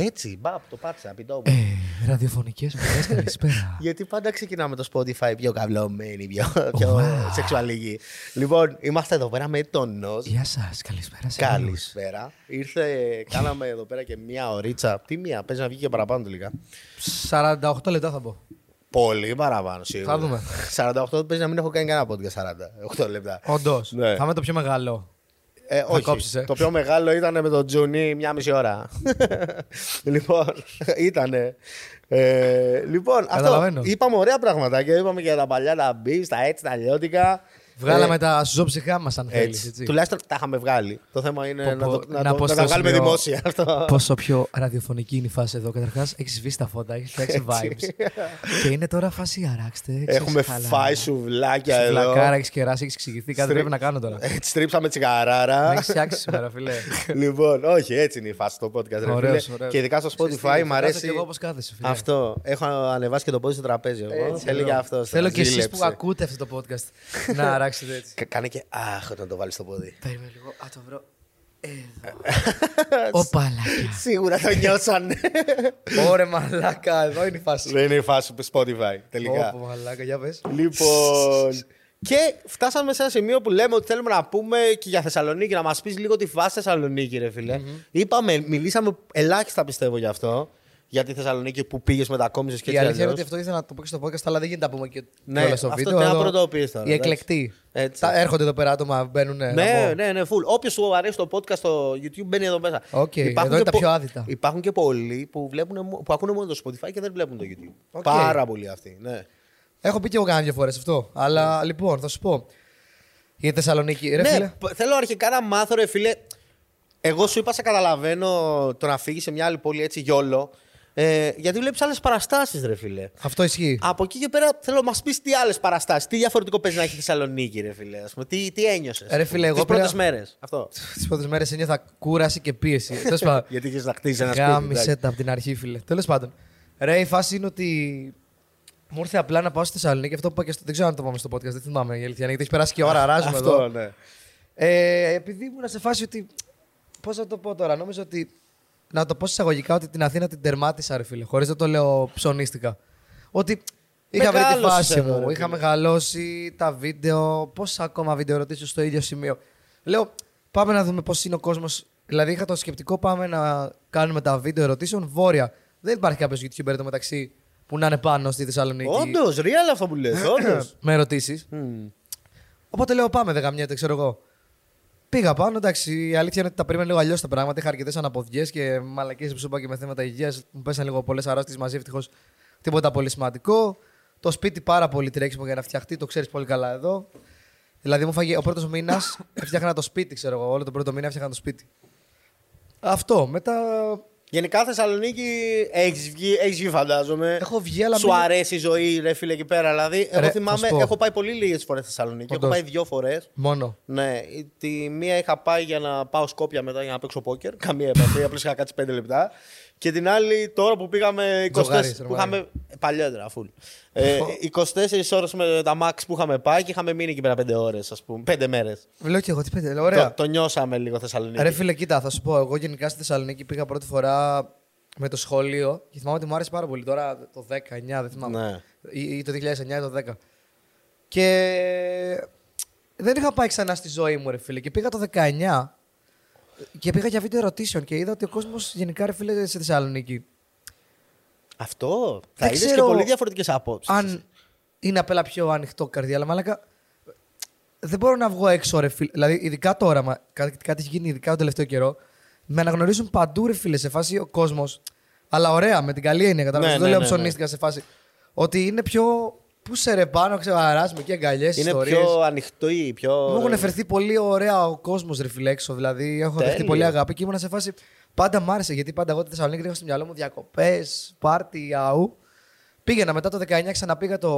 Έτσι, μπαπ, το πάτησα, πιτό Ε, ραδιοφωνικές μορφές, καλησπέρα. Γιατί πάντα ξεκινάμε το Spotify πιο καυλωμένοι, πιο, πιο σεξουαλικοί. Λοιπόν, είμαστε εδώ πέρα με τον Νος. Γεια σας, καλησπέρα σε όλους. Καλησπέρα. Ήρθε, κάναμε εδώ πέρα και μία ωρίτσα. Τι μία, παίζει να βγει και παραπάνω τελικά. 48 λεπτά θα πω. Πολύ παραπάνω σίγουρα. Θα δούμε. 48 παίζει να μην έχω κάνει κανένα podcast 48 λεπτά. Όντως. Ναι. Θα είμαι το πιο μεγάλο. Ε, όχι. κόψεις, ε. Το πιο μεγάλο ήταν με τον Τζουνί μια μισή ώρα. λοιπόν, ήτανε. Ε, λοιπόν, αυτό, Καταλαβαίνω. είπαμε ωραία πραγματάκια. Είπαμε και για τα παλιά, τα μπει, τα έτσι, τα λιώτικα. Βγάλαμε Ε, τα ζώψυχά μας, αν θέλεις. έτσι. Τουλάχιστον τα είχαμε βγάλει. Το θέμα είναι Πω, να, πω, το, να, να το, να τα αποστρέψουμε βγάλουμε ο- δημόσια. Αυτό. Πόσο πιο ραδιοφωνική είναι η φάση εδώ. Καταρχάς, έχεις σβήσει τα φώτα, έχεις φτιάξει vibes. και είναι τώρα φάση αράξτε. ξέρεις, Έχουμε χαλαρά. φάει σουβλάκια εδώ. Σουβλακάρα, έχεις κεράσει, έχεις εξηγηθεί. Κάτι Στρι- πρέπει να κάνω τώρα. Έτσι, στρίψαμε τσιγαράρα. Έχεις φτιάξει σήμερα, φίλε. λοιπόν, όχι, έτσι είναι η φάση στο podcast. ρε Ωραίος, φίλε. ωραίος. Και ειδικά στο Ξέρεις τι, Spotify θα μου κάθω αρέσει. κι εγώ όπως κάθεσαι, φίλε. Αυτό. Έχω ανεβάσει και το πόδι στο τραπέζι. Εγώ. Έτσι, Θέλει εδώ. και αυτός. Θέλω και εσείς που ακούτε αυτό το podcast να αράξετε έτσι. Κάνε και αχ όταν το βάλεις στο πόδι. Περίμενε λίγο. Α, το βρω. Εδώ. Ω παλάκια. Σίγουρα το νιώσανε. Ωρε μαλάκα, εδώ είναι η φάση. Δεν είναι η φάση του Spotify τελικά. Ω μαλάκα, για πες. Λοιπόν. Και φτάσαμε σε ένα σημείο που λέμε ότι θέλουμε να πούμε και για Θεσσαλονίκη, να μας πεις λίγο τη φάση Θεσσαλονίκη, ρε φιλε Είπαμε, μιλήσαμε ελάχιστα πιστεύω γι' αυτό. Για τη Θεσσαλονίκη που πήγες μετακόμισε και Η έτσι αλήθεια είναι αλλιώς. ότι αυτό ήθελα να το πω και στο podcast, αλλά δεν γίνεται να πούμε και Ναι, κιόλας στο αυτό βίντεο. τι να Εδώ πρωτοποιείς τώρα, Οι εντάξει. εκλεκτοί. Έτσι. Τα έρχονται εδώ πέρα άτομα, μπαίνουν. Ναι, ναι, ναι, full. Όποιος σου αρέσει το podcast στο YouTube μπαίνει εδώ μέσα. Οκ, εδώ είναι και τα πιο άδυτα. Υπάρχουν και πολλοί που, βλέπουν, μο- που ακούνε μόνο το Spotify και δεν βλέπουν το YouTube. OK. Πάρα πολλοί αυτοί. Ναι. Έχω πει και εγώ κάνα δύο φορές αυτό. Αλλά λοιπόν, θα σου πω. Για τη Θεσσαλονίκη, ρε ναι, φίλε. π- θέλω αρχικά να μάθω, ρε φίλε. Εγώ σου είπα, σε καταλαβαίνω το να φύγεις σε μια άλλη πόλη έτσι γιόλο. Ε, γιατί βλέπεις άλλες παραστάσεις, ρε φίλε. Αυτό ισχύει. Από εκεί και πέρα θέλω να μας πεις τι άλλες παραστάσεις, τι διαφορετικό παίζει να έχει η Θεσσαλονίκη, ρε φίλε. Ας πούμε, τι, τι ένιωσες. Ρε φίλε, εγώ Τις πρώτες πήρα- μέρες. Αυτό. Τις πρώτες μέρες ένιωθα κούραση και πίεση. Τέλος πάντων. Γιατί είχες να χτίσεις ένα σπίτι. Γάμισε εντάξει. τα από την αρχή, φίλε. Τέλος πάντων. Ρε, η φάση είναι ότι μου ήρθε απλά να πάω στη Θεσσαλονίκη. Αυτό που είπα και στο. Δεν ξέρω αν το πάμε στο podcast, δεν θυμάμαι η αλήθεια. είναι, Γιατί έχει περάσει και ώρα, ράζουμε Αυτό, εδώ. ναι. Ε, επειδή ήμουν σε φάση ότι. Πώς θα το πω τώρα, νόμιζα ότι. Να το πω εισαγωγικά ότι την Αθήνα την τερμάτισα, ρε φίλε. Χωρίς να το λέω ψωνίστικα. Ότι είχα βρει τη Μεγάλωσες φάση εδώ, μου, ρε είχα φίλε. μεγαλώσει τα βίντεο. Πόσα ακόμα βίντεο ρωτήσω στο ίδιο σημείο. Λέω, πάμε να δούμε πώς είναι ο κόσμος. Δηλαδή, είχα το σκεπτικό, πάμε να κάνουμε τα βίντεο ερωτήσεων βόρεια. Δεν υπάρχει κάποιος YouTuber εδώ μεταξύ που να είναι πάνω στη Θεσσαλονίκη Όντως, real αυτό που λες. Όντως. με ερωτήσεις. Οπότε λέω πάμε, δεν γαμιέται, ξέρω εγώ. Πήγα πάνω, εντάξει. Η αλήθεια είναι ότι τα περίμενα λίγο αλλιώς τα πράγματα. Είχα αρκετές αναποδιές και μαλακίες που σου είπα και με θέματα υγείας. Μου πέσαν λίγο πολλές αρρώστιες μαζί. Ευτυχώς τίποτα πολύ σημαντικό. Το σπίτι πάρα πολύ τρέξιμο για να φτιαχτεί, το ξέρεις πολύ καλά εδώ. Δηλαδή μου φάγε ο πρώτος μήνας, έφτιαχνα το σπίτι, ξέρω εγώ. Όλο τον πρώτο μήνα έφτιαχνα το σπίτι. Αυτό. Μετά Γενικά Θεσσαλονίκη έχεις βγει, έχεις βγει, φαντάζομαι. έχω βγει, αλλά. Σου μην- αρέσει η ζωή, ρε φίλε, εκεί πέρα. Δηλαδή, εγώ Ρε, θα θυμάμαι, σου πω. έχω πάει πολύ λίγες φορές Θεσσαλονίκη. Έχω Όντως. πάει δύο φορές. Μόνο. Ναι, τη μία είχα πάει για να πάω Σκόπια μετά για να παίξω πόκερ. Καμία επαφή, απλώς είχα κάτσει 5 λεπτά. Και την άλλη τώρα που πήγαμε 24 Τζογάρις, που ρε, είχαμε. Παλιότερα, φουλ. Ε, 24 ώρες με τα Max που είχαμε πάει και είχαμε μείνει εκεί πέρα 5 ώρες, ας πούμε. 5 μέρες. Λέω και εγώ τι πέντε. Το, Ωραία. το νιώσαμε λίγο Θεσσαλονίκη. Ρε φίλε, κοίτα, θα σου πω. Εγώ γενικά στη Θεσσαλονίκη πήγα πρώτη φορά με το σχολείο και θυμάμαι ότι μου άρεσε πάρα πολύ. Τώρα το 19, δεν θυμάμαι. Ναι. Ή, ή το 2009 ή το 10. Και δεν είχα πάει ξανά στη ζωή μου, ρε φίλε. Και πήγα το 19 και πήγα για βίντεο ερωτήσεων και είδα ότι ο κόσμος γενικά, ρε φίλε, στη Θεσσαλονίκη. Αυτό. Θα Δεν είδες και ξέρω πολύ διαφορετικές απόψεις. Αν είναι απέλα πιο ανοιχτό καρδιά, αλλά μαλάκα. Δεν μπορώ να βγω έξω, ρε φίλε. Δηλαδή, ειδικά τώρα, μα, κάτι, κάτι έχει γίνει ειδικά τον τελευταίο καιρό. Με αναγνωρίζουν παντού, ρε φίλε, σε φάση ο κόσμος. Αλλά ωραία, με την καλή έννοια, κατάλαβες. Ναι, δεν ναι, λέω ναι, ναι. ψωνίστηκα σε φάση. Ότι είναι πιο. Πού σε ρε πάνω, ξεβαράσουμε και αγκαλιές, Είναι ιστορίες. πιο ανοιχτό ή πιο. Μου έχουν εφερθεί πολύ ωραία ο κόσμος, ρε φίλε, έξω. Δηλαδή, έχω δεχτεί Τέλειο. πολύ αγάπη και ήμουν σε φάση. Πάντα μ' άρεσε γιατί πάντα εγώ τη Θεσσαλονίκη είχα στο μυαλό μου διακοπές, πάρτι, αού. Πήγαινα μετά το 19, ξαναπήγα το.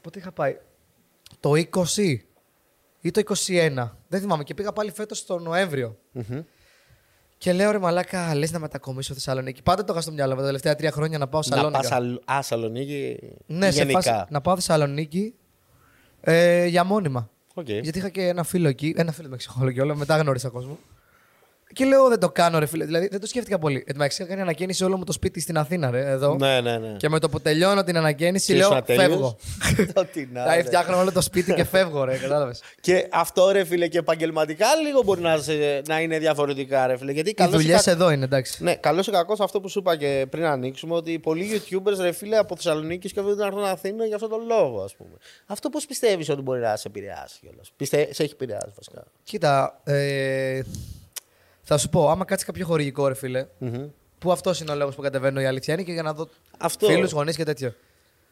Πότε είχα πάει; Το 20 ή το 21. Δεν θυμάμαι. Και πήγα πάλι φέτος το Νοέμβριο Μμμ. Και λέω ρε Μαλάκα, λες να μετακομίσω Θεσσαλονίκη. Πάντα το είχα στο μυαλό μου τα τελευταία τρία χρόνια να πάω Να Σαλόνικα. πας Σαλ... Α, Σαλονίκη. Ναι, σε γενικά. φάση να πάω Θεσσαλονίκη ε, για μόνιμα. Οκ. Γιατί είχα και ένα φίλο εκεί. Ένα φίλο με ψυχολογικό, όλα μετά γνώρισα κόσμο. Και λέω δεν το κάνω, ρε φίλε. Δηλαδή δεν το σκέφτηκα πολύ. Εν τω μεταξύ είχα κάνει ανακαίνιση όλο μου το σπίτι στην Αθήνα, ρε, εδώ. Ναι, ναι, ναι. Και με το που τελειώνω την ανακαίνιση Και λέω ήσουν ατέλειος. φεύγω. Ό,τι να Δηλαδή είναι. φτιάχνω όλο το σπίτι και φεύγω, ρε, κατάλαβες. Και αυτό ρε φίλε και επαγγελματικά λίγο μπορεί να, σε- να είναι διαφορετικά ρε φίλε. Γιατί Οι καλώς ή δουλειές κα- εδώ είναι, εντάξει. Ναι, καλό ή κακό αυτό που σου είπα και πριν ανοίξουμε, ότι πολλοί YouTubers ρε φίλε από Θεσσαλονίκη σκέφτονται να έρθουν Αθήνα για αυτόν τον λόγο, ας πούμε. Αυτό πώς πιστεύεις ότι μπορεί να σε επηρεάσει κιόλας; Πιστε... Σε έχει επηρεάσει βασικά. Κοίτα, ε, θα σου πω, άμα κάτσεις κάποιο χορηγικό, ρε φίλε, που αυτός είναι ο λόγος που κατεβαίνω η αλήθεια είναι και για να δω Αυτό. φίλους, γονείς και τέτοιο.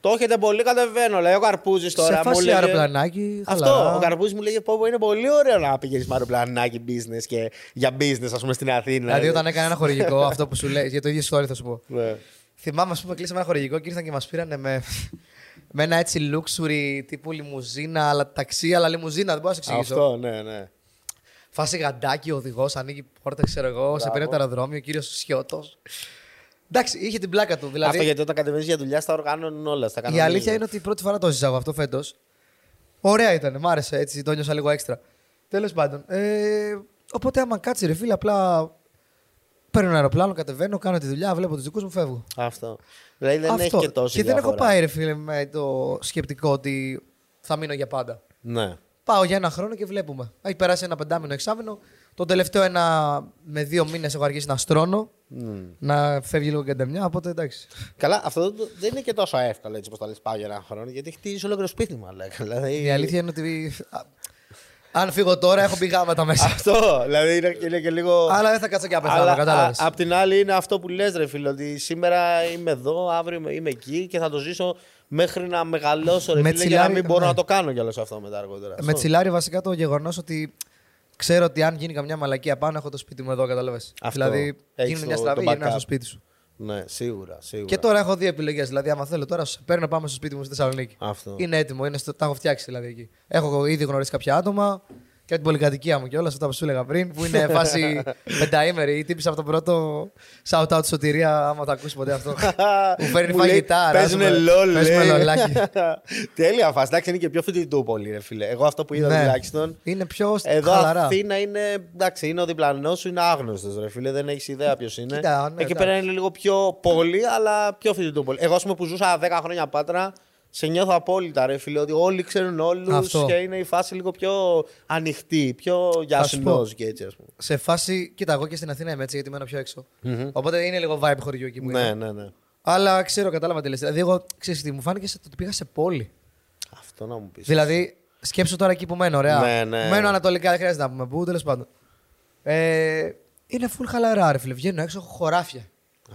Το έχετε πολύ κατεβαίνω. Λέει ο Καρπούζης τώρα. Σε μου φάση λέγε- αεροπλανάκι, Αυτό. χαλαρά. Ο Καρπούζης μου λέγε πω, πω είναι πολύ ωραίο να πηγαίνεις με αεροπλανάκι business και για business, ας πούμε, στην Αθήνα. Δηλαδή, όταν έκανα ένα χορηγικό, αυτό που σου λέει, για το ίδιο story θα σου πω. Ναι. Θυμάμαι, ας πούμε, κλείσαμε ένα χορηγικό και ήρθαν και μας πήραν με, με ένα έτσι luxury τύπου λιμουζίνα, αλλά ταξί, αλλά λιμουζίνα, δεν μπορώ να σου εξηγήσω. Αυτό, ναι, ναι. Φάση γαντάκι, ο οδηγός, ανοίγει πόρτα, ξέρω εγώ, σε παίρνει το αεροδρόμιο, ο κύριος Σιώτος. Εντάξει, είχε την πλάκα του. Δηλαδή, Αυτό γιατί όταν κατεβαίνεις για δουλειά στα οργάνων όλα. Στα η κανονίζουν. αλήθεια είναι ότι η πρώτη φορά το ζήσα εγώ αυτό φέτος. Ωραία ήταν, μ' άρεσε έτσι, το νιώσα λίγο έξτρα. Τέλος πάντων. Ε, οπότε, άμα κάτσει ρε φίλε, απλά παίρνω ένα αεροπλάνο, κατεβαίνω, κάνω τη δουλειά, βλέπω τους δικούς μου, φεύγω. Αυτό. Δηλαδή δεν αυτό. έχει και τόση και δεν έχω διαφορά. πάει ρε φίλε με το σκεπτικό ότι θα μείνω για πάντα. Ναι. Πάω για ένα χρόνο και βλέπουμε. Έχει περάσει ένα πεντάμινο εξάμεινο. Το τελευταίο ένα με δύο μήνες έχω αρχίσει να στρώνω. Να φεύγει λίγο κεντεμιά, οπότε εντάξει. Καλά, αυτό δεν- δεν είναι και τόσο εύκολο έτσι όπως το λες πάω για ένα χρόνο, γιατί χτίζεις ολόκληρο σπίτι μου, αλλά. Δηλαδή... Η αλήθεια είναι ότι. α, Αν φύγω τώρα, έχω πει γάματα μέσα. Αυτό, δηλαδή είναι, είναι και λίγο. Αλλά δεν θα κάτσω και να πεθάνω, κατάλαβες. απ' την άλλη είναι αυτό που λες ρε φίλε, ότι σήμερα είμαι εδώ, αύριο είμαι- είμαι εκεί και θα το ζήσω μέχρι να μεγαλώσω ρε Με φίλε, για να τσιλάρι- μην μπορώ ναι. να το κάνω κιόλας αυτό μετά αργότερα. Με τσιλάρει βασικά το γεγονός ότι ξέρω ότι αν γίνει καμιά μαλακία πάνω, έχω το σπίτι μου εδώ, κατάλαβες. Αυτό. Δηλαδή, Έχεις γίνει μια το- στραβή, το γυρνά backup. στο σπίτι σου. Ναι, σίγουρα, σίγουρα. Και τώρα έχω δύο επιλογές. Δηλαδή, άμα θέλω τώρα, σε παίρνω πάμε στο σπίτι μου στη Θεσσαλονίκη. Αυτό. Είναι έτοιμο, είναι στο, τα έχω φτιάξει δηλαδή εκεί. Έχω ήδη γνωρίσει κάποια άτομα και από την πολυκατοικία μου και όλα αυτά που σου έλεγα πριν, που είναι φάση πενταήμερη. Η τύπη από το πρώτο shout out σωτηρία, άμα το ακούσει ποτέ αυτό. Μου φέρνει Μου λέει, φαγητά, Παίζουνε ράζουμε- λόλ. παίζουμε λέει. λολάκι. Τέλεια φάση. Εντάξει, είναι και πιο φοιτητούπολη, ρε φίλε. Εγώ αυτό που είδα Ναι. τουλάχιστον. Είναι πιο Εδώ χαλαρά. Αθήνα είναι. Εντάξει, είναι ο διπλανός σου, είναι άγνωστος, ρε φίλε. Δεν έχεις ιδέα ποιος είναι. Κοίτα, ναι, Εκεί εντάξει. πέρα είναι λίγο πιο πόλη, αλλά πιο φοιτητούπολη. Εγώ, ας πούμε, που ζούσα 10 χρόνια πάτρα, σε νιώθω απόλυτα, ρε φίλε, ότι όλοι ξέρουν όλους Αυτό. και είναι η φάση λίγο πιο ανοιχτή, πιο σου γιασνό πω. και έτσι, ας πούμε. Σε φάση, κοίτα, εγώ και στην Αθήνα είμαι έτσι γιατί μένω πιο έξω. Οπότε είναι λίγο vibe χωριό εκεί που Ναι, είμαι. ναι, ναι. Αλλά ξέρω, κατάλαβα τι λες. Δηλαδή, εγώ ξέρεις τι, μου φάνηκε σαν το ότι πήγα σε πόλη. Αυτό να μου πεις. Δηλαδή, σκέψου τώρα εκεί που μένω, ωραία. Ναι, ναι. Μένω ανατολικά, δεν χρειάζεται να πούμε πού, τέλος πάντων. Ε, είναι full χαλαρά, ρε φίλε. Βγαίνω έξω, έχω χωράφια.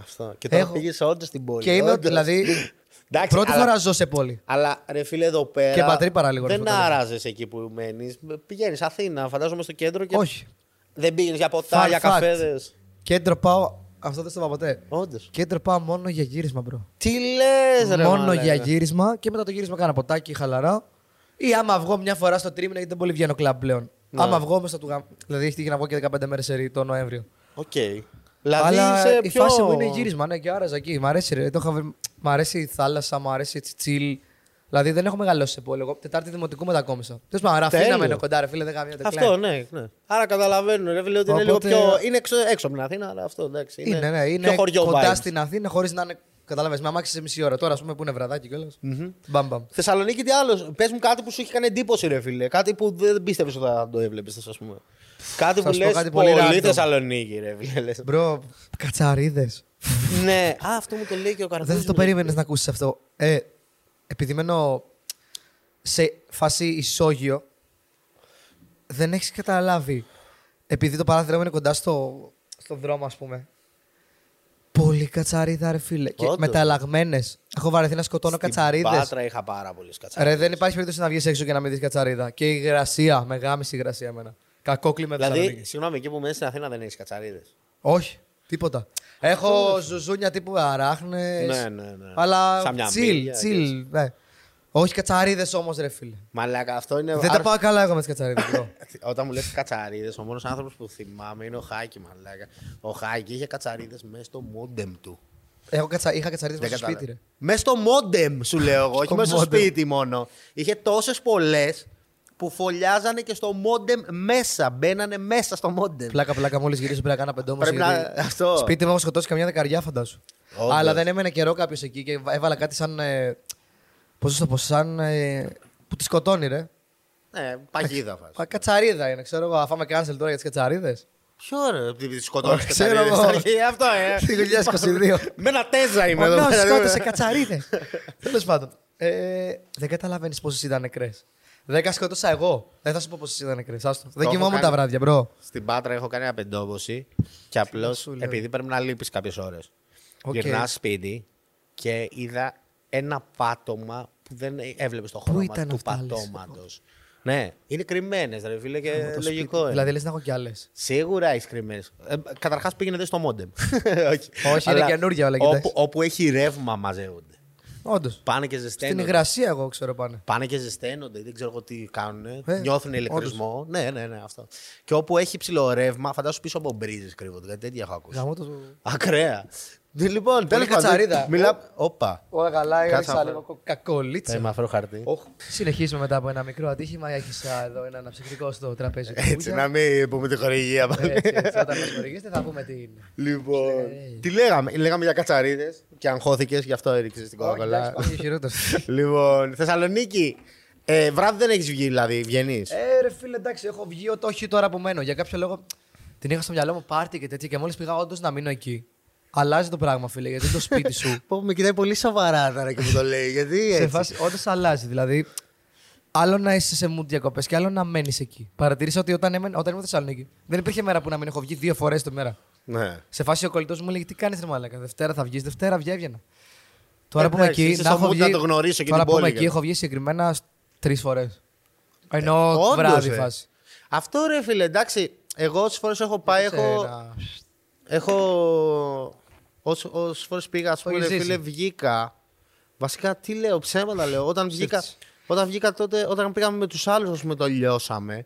Αυτό. Και τώρα Έχω- πήγες όντως στην πόλη. Και είμαι, όντως. δηλαδή, Εντάξει, πρώτη αλλά- φορά ζω σε πόλη. Αλλά ρε φίλε εδώ πέρα. Και πατρίπαρα λίγο, ρε Δεν φίλε, το άραζες εκεί που μένεις. Πηγαίνεις Αθήνα, φαντάζομαι στο κέντρο και. Όχι. Δεν πήγαινες για ποτά, Fun για fact. καφέδες. Κέντρο πάω. Αυτό δεν στο είπα ποτέ. Όντως. Κέντρο πάω μόνο για γύρισμα, bro. Τι λες, ρε. μόνο μαλάκα. για γύρισμα και μετά το γύρισμα κάνα ποτάκι χαλαρά. Ή άμα βγω μια φορά στο τρίμηνο, γιατί δεν πολύ βγαίνω κλαμπ πλέον. Ναι. Άμα βγω μέσα του γάμου. Δηλαδή έχει τύχει να βγω και 15 μέρες σε το Νοέμβριο. Οκ. Δηλαδή Αλλά είσαι η πιο... φάση μου είναι γύρισμα, ναι, και άραζα εκεί. Μ' αρέσει, ρε. Το είχα βρει- Μ' αρέσει η θάλασσα, μ' αρέσει έτσι chill. Δηλαδή δεν έχω μεγαλώσει σε πόλη. Εγώ Τετάρτη δημοτικού μετακόμισα. Τέλο πάντων, ραφίνα Τέλειο. μένω κοντά, ρε φίλε, δεν καμία Αυτό, ναι, ναι. Άρα καταλαβαίνω, ρε φίλε, ότι είναι λίγο Οπότε- πιο. Είναι έξω, έξω από την Αθήνα, αλλά αυτό εντάξει. Είναι, ναι, είναι πιο χωριό κοντά vibes. στην Αθήνα χωρίς να είναι. Κατάλαβε, με αμάξι σε μισή ώρα. Τώρα, ας πούμε, που είναι βραδάκι κιόλας. Μπαμ, μπαμ. Θεσσαλονίκη, τι άλλο; Πες μου κάτι που σου έχει κάνει εντύπωση, ρε φίλε. Κάτι που δεν πίστευες ότι θα το έβλεπες, ας πούμε. Κάτι Θα που σου πω λες κάτι πολύ, πολύ random. Θεσσαλονίκη, ρε φίλε. λες. Μπρο, κατσαρίδες. Ναι, α, αυτό μου το λέει και ο Καρδός Δεν θα το μου. περίμενες να ακούσεις αυτό. Ε, επειδή μένω σε φάση ισόγειο, δεν έχεις καταλάβει. Επειδή το παράθυρο μου είναι κοντά στο, στο δρόμο, ας πούμε. Πολύ κατσαρίδα, ρε φίλε. Και Όντως. μεταλλαγμένες. Έχω βαρεθεί να σκοτώνω Στην κατσαρίδες. Πάτρα είχα πάρα πολλές κατσαρίδες. Ρε, δεν υπάρχει περίπτωση να βγεις έξω και να μην δεις κατσαρίδα. Και η υγρασία, μεγάμιση υγρασία εμένα. Κακό κλίμα Δηλαδή, Θεσσαλονίκη. συγγνώμη, εκεί που μένεις στην Αθήνα δεν έχεις κατσαρίδες. Όχι, τίποτα. Έχω ζουζούνια τύπου αράχνες. Ναι, ναι, ναι. Αλλά Σαν μια chill, μύγια και chill. Ναι. Όχι κατσαρίδες όμως, ρε φίλε. Μαλάκα, αυτό είναι. Δεν τα άρα- πάω καλά εγώ με τις κατσαρίδες. Όταν μου λες κατσαρίδες, ο μόνος άνθρωπος που θυμάμαι είναι ο Χάκη, μαλάκα. Ο Χάκη είχε κατσαρίδες μέσα στο μόντεμ του. Έχω κατσα... Είχα κατσαρίδες μέσα στο σπίτι, ρε. Μέσα στο μόντεμ σου λέω εγώ, όχι Στο μέσα στο μόντεμ. σπίτι μόνο. Είχε τόσες πολλές που φωλιάζανε και στο μόντεμ μέσα. Μπαίνανε μέσα στο μόντεμ. Πλάκα, πλάκα, μόλις γυρίσω πρέπει να κάνω πεντόμο. Πρέπει να. Αυτό. Σπίτι μου έχω σκοτώσει καμιά δεκαριά, φαντάσου. Όντως. Αλλά δεν έμενε καιρό κάποιος εκεί και έβαλα κάτι σαν. Ε, Πώς το πω, σαν. Ε, που τη σκοτώνει, ρε. Ναι, παγίδα φάση. Α, Κατσαρίδα είναι, ξέρω εγώ. Αφάμε cancel τώρα για τις κατσαρίδες. Ποιο ρε, επειδή τη σκοτώνεις Όχι, και ξέρω τα εγώ. στα αρχαία, Αυτό, ε. 2022. Με ένα τέζα είμαι Ο εδώ. νέος πέρα. σκότωσε κατσαρίδες. Τέλος πάντων. Ε, δεν καταλαβαίνεις πόσες ήταν νεκρές. Δέκα σκότωσα εγώ. Δεν θα σου πω πόσες ήταν νεκρέ. Δεν έχω κοιμόμουν κάνει. τα βράδια, μπρο. Στην Πάτρα έχω κάνει απεντόμωση και απλώς σου λέω. επειδή πρέπει να λείπεις κάποιες ώρες. Οκ. Γυρνά σπίτι και είδα ένα πάτωμα που δεν έβλεπες το χρώμα ήταν του αυτά, λες; πατώματος. Ναι, είναι κρυμμένες, ρε φίλε, και Το λογικό σπίτι. είναι. Δηλαδή λες να έχω κι άλλες. Σίγουρα έχεις κρυμμένες. Ε, Καταρχάς πήγαινε δες στο μόντεμ. Όχι, είναι Αλλά καινούργια όλα, Όπου, κοιτάξτε. όπου έχει ρεύμα μαζεύονται. Όντως. Πάνε και Στην ζεσταίνονται. υγρασία, εγώ ξέρω πάνε. Πάνε και ζεσταίνονται, δεν ξέρω εγώ τι κάνουν. Ε, Νιώθουν ηλεκτρισμό. Ναι, ναι, ναι, αυτό. Και όπου έχει ψηλό ρεύμα, φαντάσου πίσω από μπρίζες κρύβονται. Κάτι τέτοια έχω ακούσει. Γαμώ το. Ακραία. Ναι, Λοιπόν, τέλος κατσαρίδα. Μιλά. Όπα. Όλα καλά, Κάτσε έριξα να λίγο φέρω. κο- κακολίτσα. Θα είμαι αφρό χαρτί. Οχ. Συνεχίζουμε μετά από ένα μικρό ατύχημα. Έχεις εδώ ένα αναψυκτικό στο τραπέζι. του Έτσι, Κούγια. να μην πούμε τη χορηγία πάλι. Έτσι, έτσι, Όταν μας χορηγήσετε θα πούμε τι είναι. Λοιπόν. Ε. Τι λέγαμε, λέγαμε για κατσαρίδες και αγχώθηκε, γι' αυτό έριξες την Όχι, εντάξει, κοκακολά. πάει χειρότερος. Λοιπόν, Θεσσαλονίκη. Ε, βράδυ δεν έχεις βγει, δηλαδή, βγαίνεις; Ε, ρε φίλε, εντάξει, έχω βγει ό, όχι τώρα που μένω. Για κάποιο λόγο την είχα στο μυαλό μου πάρτι και τέτοια και μόλις πήγα όντως να μείνω εκεί. Αλλάζει το πράγμα, φίλε, γιατί είναι το σπίτι σου. Πω, με κοιτάει πολύ σοβαρά τώρα και μου το λέει. Γιατί σε έτσι. φάση, όντως αλλάζει. Δηλαδή, άλλο να είσαι σε mood διακοπές και άλλο να μένεις εκεί. Παρατήρησα ότι όταν, έμεν, όταν ήμουν Θεσσαλονίκη, δεν υπήρχε μέρα που να μην έχω βγει δύο φορές τη μέρα. Ναι. Σε φάση ο κολλητός μου λέγει: Τι κάνεις, Ρε Μαλάκα, Δευτέρα θα βγεις, Δευτέρα βγει, έβγαινα. Τώρα που είμαι Εντάξει, εκεί, είσαι να στο έχω mood βγει. να το γνωρίσω και τώρα την που είμαι πόλη εκεί, και- έχω βγει συγκεκριμένα τρεις φορές. Ενώ όντως, βράδυ ε. φάση. Αυτό ρε φίλε, εντάξει. Εγώ όσες φορές έχω πάει, Σε έχω. ένα- έχω όσες φορές πήγα, ας πούμε, έχεις ρε φίλε, ζήσει. βγήκα. Βασικά, τι λέω, ψέματα λέω. Όταν βγήκα, Ψεύτης. όταν βγήκα τότε, όταν πήγαμε με τους άλλους, ας πούμε, το λιώσαμε.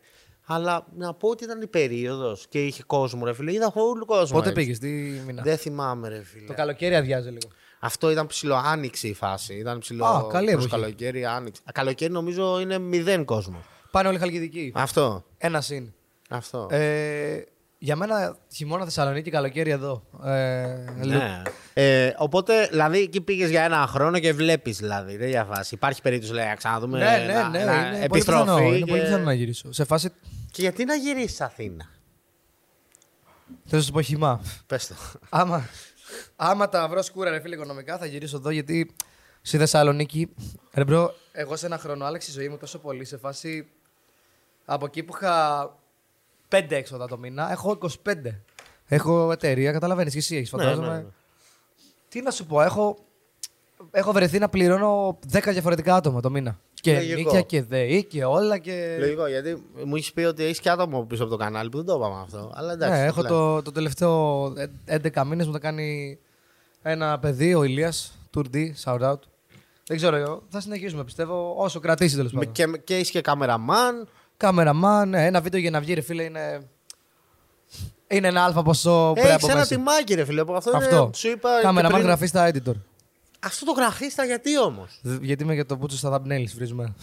Αλλά να πω ότι ήταν η περίοδος και είχε κόσμο, ρε φίλε. Είδα όλο κόσμο. Πότε έτσι. πήγες, τι μήνα; Δεν θυμάμαι, ρε φίλε. Το καλοκαίρι αδειάζει λίγο. Αυτό ήταν ψηλό άνοιξη η φάση. Ήταν ψηλό Α, καλή προς εποχή. καλοκαίρι, άνοιξη. Α, Καλοκαίρι νομίζω είναι μηδέν κόσμο. Πάνε όλοι χαλκιδικοί. Αυτό. Ένα συν. Αυτό. Ε, για μένα χειμώνα Θεσσαλονίκη, καλοκαίρι εδώ. Ε, λου- Ναι. Ε, οπότε, δηλαδή, εκεί πήγες για ένα χρόνο και βλέπεις, δηλαδή. Δεν για φάση. Υπάρχει περίπτωση, λέει, να ξαναδούμε. ναι, ναι, ένα- ναι, ένα είναι πολύ επιστροφή. πιθανό, είναι και... πολύ πιθανό να γυρίσω. Σε φάση. Και γιατί να γυρίσεις Αθήνα; Θέλω να σου πω χύμα. Πες το. άμα, άμα τα βρω σκούρα, ρε φίλε, οικονομικά, θα γυρίσω εδώ γιατί στη Θεσσαλονίκη. Ρε bro, εγώ σε ένα χρόνο άλλαξε η ζωή μου τόσο πολύ. Σε φάση. Από εκεί που είχα 5 έξοδα το μήνα, έχω 25. Έχω εταιρεία, καταλαβαίνεις και εσύ έχεις φαντάζομαι. ναι, ναι. Τι να σου πω, έχω, έχω βρεθεί να πληρώνω 10 διαφορετικά άτομα το μήνα. Και Λογικό. νίκια και ΔΕΗ και όλα και. Λογικό, γιατί μου έχεις πει ότι έχεις και άτομο πίσω από το κανάλι που δεν το είπαμε αυτό. Αλλά εντάξει. ναι, έχω λέμε. το, το τελευταίο ε- 11 μήνες μου το κάνει ένα παιδί, ο Ηλίας, Tour D, shout out. Δεν ξέρω, εγώ, θα συνεχίσουμε πιστεύω όσο κρατήσει τέλος Με- πάντων. Και, και έχεις και κάμεραμαν. Κάμεραμαν, ναι, ένα βίντεο για να βγει, ρε φίλε, είναι. Είναι ένα αλφα ποσό πρέπει Έχεις από ένα μέσα. τιμάκι, ρε φίλε. Από αυτό, Αυτό. Είναι, σου είπα. και Κάμεραμαν πριν- γραφή στα editor. Αυτό το γραφίστα γιατί όμως; Δ- Γιατί είμαι για το πούτσο στα thumbnails, βρίζουμε.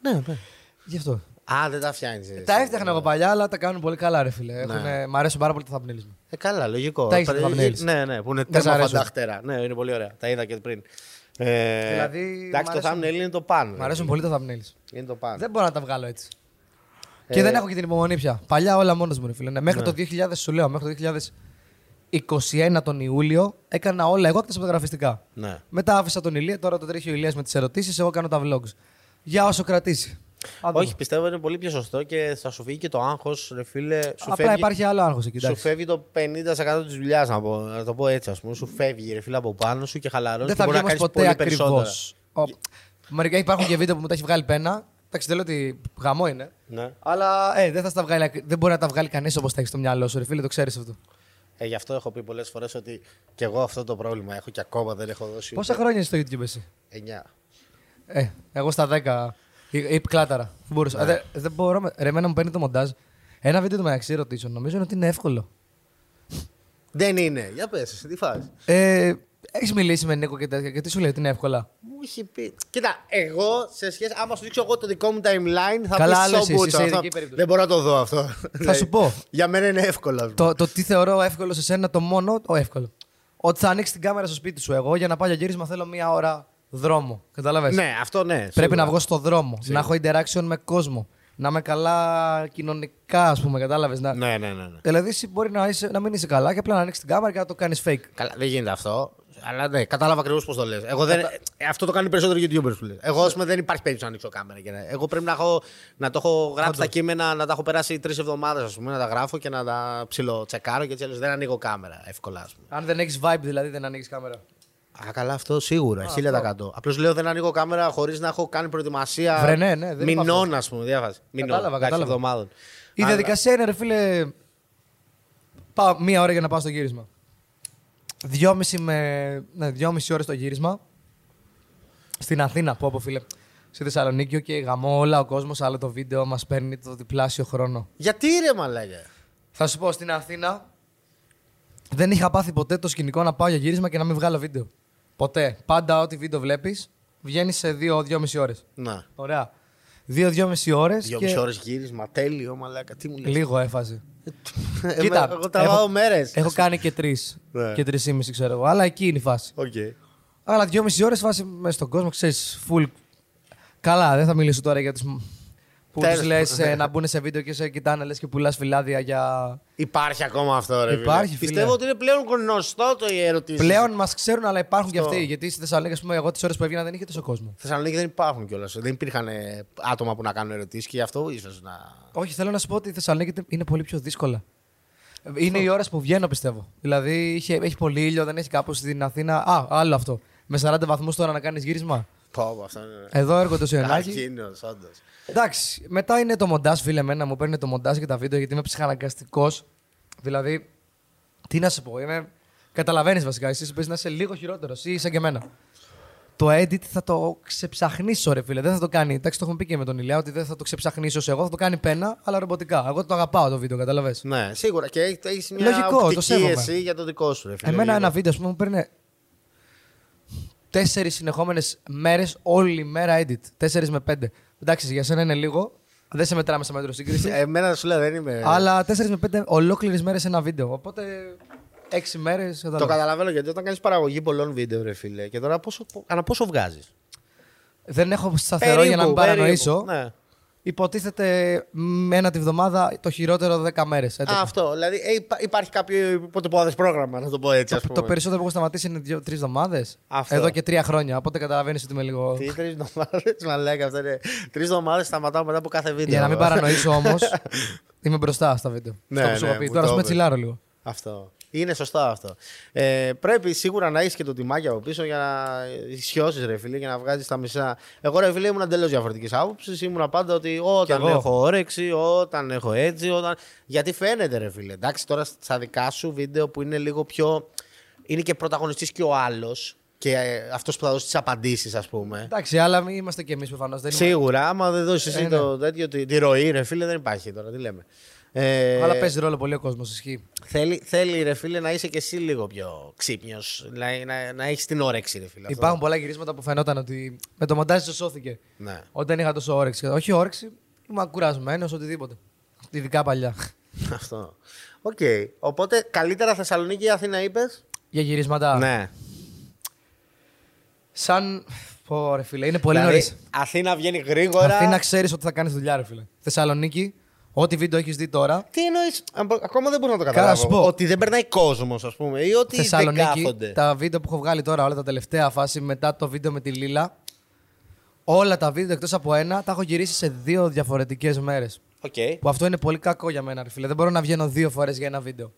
Ναι, ναι. Γι' αυτό. Α, δεν τα φτιάχνεις. Τα έφτιαχνα εγώ παλιά, αλλά τα κάνουν πολύ καλά, ρε φίλε. Έχουνε- Μ' αρέσουν πάρα πολύ τα thumbnails μου. Ε, καλά, λογικό. Τα έχεις Παρε- τα thumbnails. Ναι, ναι, που είναι Δεν σ' τέρμα αρέσουν. φανταχτέρα. Ναι, είναι πολύ ωραία. Τα είδα και πριν. Ε, Δηλαδή, εντάξει, μ' το αρέσουν- thumbnail είναι το πάνω. Μ' αρέσουν πολύ τα thumbnails. Είναι το πάνω. Δεν μπορώ να τα βγάλω έτσι. Ε, Και δεν έχω και την υπομονή πια. Παλιά όλα μόνος μου, ρε φίλε. Ναι, Μέχρι Ναι. το 2000, σου λέω, μέχρι το 2021 τον Ιούλιο έκανα όλα εγώ εκτό από τα γραφιστικά. Ναι. Μετά άφησα τον Ηλία, τώρα το τρέχει ο Ηλίας με τις ερωτήσεις, εγώ κάνω τα vlogs. Για όσο κρατήσει. Θα δούμε. Όχι, πιστεύω είναι πολύ πιο σωστό και θα σου φύγει και το άγχος, ρε φίλε. Σου Απλά φεύγει, υπάρχει άλλο άγχος εκεί. σου εντάξει. φεύγει το 50% της δουλειάς, να, πω- να το πω έτσι, ας πούμε. Σου φεύγει, ρε φίλε, από πάνω σου και χαλαρώνεις. Δεν και θα μπορεί βγει να όμως κάνεις ποτέ πολύ ακριβώς. περισσότερα. Μερικά υπάρχουν και βίντεο που μου τα έχει βγάλει πένα. Εντάξει, δεν λέω ότι γαμό είναι. Ναι. Αλλά ε, δεν, θα στα βγάλει, ακ- δεν μπορεί να τα βγάλει κανείς όπως τα έχεις στο μυαλό σου, ρε φίλε, το ξέρεις αυτό. Ε, γι' αυτό έχω πει πολλές φορές ότι και εγώ αυτό το πρόβλημα έχω και ακόμα δεν έχω δώσει. Πόσα χρόνια είσαι στο YouTube εσύ; 9. Ε, εγώ στα 10. Ή, ή κλάταρα. Δεν μπορούσα. Ε, δεν, δεν μπορώ. με- Ρε, εμένα μου παίρνει το μοντάζ. Ένα βίντεο του μεταξύ ερωτήσεων νομίζω ότι είναι εύκολο. Δεν είναι. Για πες, τι φάση. Ε, Έχεις μιλήσει με Νίκο και τέτοια και τι σου λέει ότι είναι εύκολα; Μου είχε πει. Κοίτα, εγώ σε σχέση. Άμα σου δείξω εγώ το δικό μου timeline, θα Καλά, πεις άλλος στο εσύ, μπούτσο. σε Αυτό- ειδική περίπτωση. Δεν μπορώ να το δω αυτό. Θα σου πω. Για μένα είναι εύκολο. ας πούμε. Το, το τι θεωρώ εύκολο σε σένα, το μόνο. Το εύκολο. Ότι θα ανοίξει την κάμερα στο σπίτι σου. Εγώ για να πάω για γύρισμα θέλω μία ώρα δρόμο. Κατάλαβε. Ναι, αυτό ναι. Πρέπει σίγουρα. να βγω στο δρόμο. Να έχω interaction με κόσμο. Να είμαι καλά κοινωνικά, ας πούμε. Κατάλαβες; Να... Ναι, ναι, ναι. ναι. Δηλαδή, εσύ μπορεί να, είσαι, να μην είσαι καλά και απλά να ανοίξεις την κάμερα και να το κάνεις fake. Καλά, δεν γίνεται αυτό. Αλλά ναι, κατάλαβα ακριβώς πώς το λες. Δεν... ε, Αυτό το κάνουν οι περισσότεροι YouTubers που λες. Εγώ, ας πούμε, δεν υπάρχει περίπτωση να ανοίξω κάμερα. Και να... Εγώ πρέπει να, έχω... να το έχω γράψει τα κείμενα, να τα έχω περάσει τρεις εβδομάδες, ας πούμε, να τα γράφω και να τα ψιλοτσεκάρω και έτσι αλλιώς δεν ανοίγω κάμερα εύκολα, ας πούμε. Αν δεν έχεις vibe, δηλαδή δεν ανοίξει κάμερα. Α, καλά, αυτό σίγουρα, 1000%. Απλώς λέω δεν ανοίγω κάμερα χωρίς να έχω κάνει προετοιμασία Βρε, ναι, ναι, δεν είπα μηνών, ας πούμε. Διάβαση. Μηνών, Κατάλαβα, εντάξει, κατάλαβα. εβδομάδων. Η Αλλά- διαδικασία είναι, ρε φίλε. Πάω μία ώρα για να πάω στο γύρισμα. Δυόμιση με. Ναι, δυόμιση ώρες το γύρισμα. Στην Αθήνα, πω από φίλε. Στη Θεσσαλονίκη και γαμώ όλα ο κόσμος, αλλά το βίντεο μας παίρνει το διπλάσιο χρόνο. Γιατί ρε μαλάκια. Θα σου πω στην Αθήνα δεν είχα πάθει ποτέ το σκηνικό να πάω για γύρισμα και να μην βγάλω βίντεο. Ποτέ. Πάντα ό,τι βίντεο βλέπεις βγαίνεις σε 2-2,5 ώρες. Να. Ωραία. 2-2,5 ώρες. Δύο και μισή ώρες γύρισμα, τέλειο, μαλάκα. Τι μου λες. λίγο έφαζε. Ε, Κοίτα, εγώ τραβάω έχω- μέρες. Έχω κάνει και τρεις. Ναι. και τρεισήμισι, ξέρω εγώ. Αλλά εκεί είναι η φάση. Οκ. Αλλά δυόμιση ώρες φάση μέσα στον κόσμο, ξέρεις, full. Καλά, δεν θα μιλήσω τώρα για του. Που Τέλος τους λες πάντων. να μπουν σε βίντεο και σε κοιτάνε λες και πουλάς φυλάδια για. Υπάρχει ακόμα αυτό, ρε. Υπάρχει, φίλε. φίλε. Πιστεύω ότι είναι πλέον γνωστό το οι ερωτήσεις. Πλέον μας ξέρουν, αλλά υπάρχουν και Αυτό. αυτοί. Γιατί στη Θεσσαλονίκη, ας πούμε, εγώ τις ώρες που έβγαινα δεν είχε τόσο κόσμο. Θεσσαλονίκη δεν υπάρχουν κιόλας. Δεν υπήρχαν ε, άτομα που να κάνουν ερωτήσεις και γι' αυτό ίσως να. Όχι, θέλω να σου πω ότι η Θεσσαλονίκη είναι πολύ πιο δύσκολα. Είναι οι ώρες που βγαίνω, πιστεύω. Δηλαδή είχε, έχει πολύ ήλιο, δεν έχει κάπου στην Αθήνα. Α, άλλο αυτό. Με 40 βαθμούς τώρα να κάνεις γύρισμα; Πω, πω, αυτό είναι. Εδώ έρχονται στο Ιωνάκι. Καρκίνος, όντως. Εντάξει, μετά είναι το μοντάζ, φίλε εμένα, μου παίρνει το μοντάζ και τα βίντεο γιατί είμαι ψυχαναγκαστικός. Δηλαδή, τι να σου πω, είμαι... Καταλαβαίνεις βασικά, εσύ παίζει να είσαι λίγο χειρότερος ή σαν και εμένα. Το edit θα το ξεψαχνίσω, ρε φίλε. Δεν θα το κάνει. Εντάξει, το έχουμε πει και με τον Ηλιά ότι δεν θα το ξεψαχνίσω εγώ, θα το κάνει πένα, αλλά ρομποτικά. Εγώ το αγαπάω το βίντεο, καταλαβες. Ναι, σίγουρα. Και έχεις μια Λογικό, το οπτική σέβομαι. εσύ για το δικό σου. Ρε, φίλε, Εμένα λίγο. ένα βίντεο, ας πούμε, μου παίρνει τέσσερις συνεχόμενες μέρες όλη μέρα edit. Τέσσερις με πέντε. Εντάξει, για σένα είναι λίγο. Δεν σε μετράμε σε μέτρο σύγκριση. Εμένα σου λέω δεν είμαι. Αλλά 4 με 5 ολόκληρες μέρες ένα βίντεο. Οπότε 6 μέρες. Το καταλαβαίνω γιατί όταν κάνεις παραγωγή πολλών βίντεο, ρε φίλε, και τώρα πόσο, ανά πόσο βγάζεις; Δεν έχω σταθερό για να μην παρανοήσω. Ναι. Υποτίθεται με ένα τη βδομάδα το χειρότερο 10 μέρες. Α, αυτό. Δηλαδή ε, υπά- υπάρχει κάποιο υποτυπώδε πρόγραμμα, να το πω έτσι. Ας πούμε. Το περισσότερο που έχω σταματήσει είναι 3 εβδομάδες. Αυτό. Εδώ και 3 χρόνια. Οπότε καταλαβαίνεις ότι είμαι λίγο. Τι τρεις εβδομάδες, μαλάκα αυτό είναι. Τρεις εβδομάδες σταματάω μετά από κάθε βίντεο. Για να μην παρανοήσω όμως, είμαι μπροστά στα βίντεο. Ναι, Αυτό που σου ναι, έχω πει. μου Τώρα το ας πούμε είπες. τσιλάρω λίγο. Αυτό. Είναι σωστό αυτό. Ε, πρέπει σίγουρα να έχεις και το τιμάκι από πίσω για να ισιώσεις, ρε φίλε, για να βγάζεις τα μισά. Εγώ, ρε φίλε, ήμουν εντελώς διαφορετικής άποψης. Ήμουν πάντα ότι όταν εγώ. έχω όρεξη, όταν έχω έτσι, όταν. Γιατί φαίνεται, ρε φίλε. Εντάξει, τώρα στα δικά σου βίντεο που είναι λίγο πιο. Είναι και πρωταγωνιστής και ο άλλος. Και αυτός που θα δώσει τις απαντήσεις, ας πούμε. Εντάξει, αλλά μην είμαστε κι εμείς προφανώς. Σίγουρα, άμα δεν δώσεις εσύ Ε, το τέτοιο, τη, τη ροή, ρε φίλε, δεν υπάρχει τώρα. Τι λέμε. Ε, Αλλά παίζει ρόλο πολύ ο κόσμος. Ισχύει. Θέλει, θέλει ρε φίλε να είσαι και εσύ λίγο πιο ξύπνιος. Να, να, να έχεις την όρεξη, ρε φίλε. αυτό. Υπάρχουν πολλά γυρίσματα που φαινόταν ότι με το μοντάζ το σώθηκε. Ναι. Όταν είχα τόσο όρεξη. Όχι όρεξη, ήμουν κουρασμένος, οτιδήποτε. Ειδικά παλιά. Αυτό. Οκ. Οπότε καλύτερα Θεσσαλονίκη ή Αθήνα είπες; Για γυρίσματα. Ναι. Σαν. Πω, ρε φίλε, είναι πολύ δηλαδή, νωρίς. Αθήνα βγαίνει γρήγορα. Αθήνα ξέρεις ότι θα κάνεις δουλειά, ρε φίλε. Θεσσαλονίκη, ό,τι βίντεο έχεις δει τώρα. Τι εννοείς. Ακόμα δεν μπορώ να το Καλά, καταλάβω. σου πω. Ότι δεν περνάει κόσμος, ας πούμε. Ή ότι δεν Θεσσαλονίκη, κάθονται. τα βίντεο που έχω βγάλει τώρα, όλα τα τελευταία φάση μετά το βίντεο με τη Λίλα. Όλα τα βίντεο εκτός από ένα τα έχω γυρίσει σε δύο διαφορετικές μέρες. Οκ. Που αυτό είναι πολύ κακό για μένα, ρε φίλε. Δεν μπορώ να βγαίνω δύο φορές για ένα βίντεο.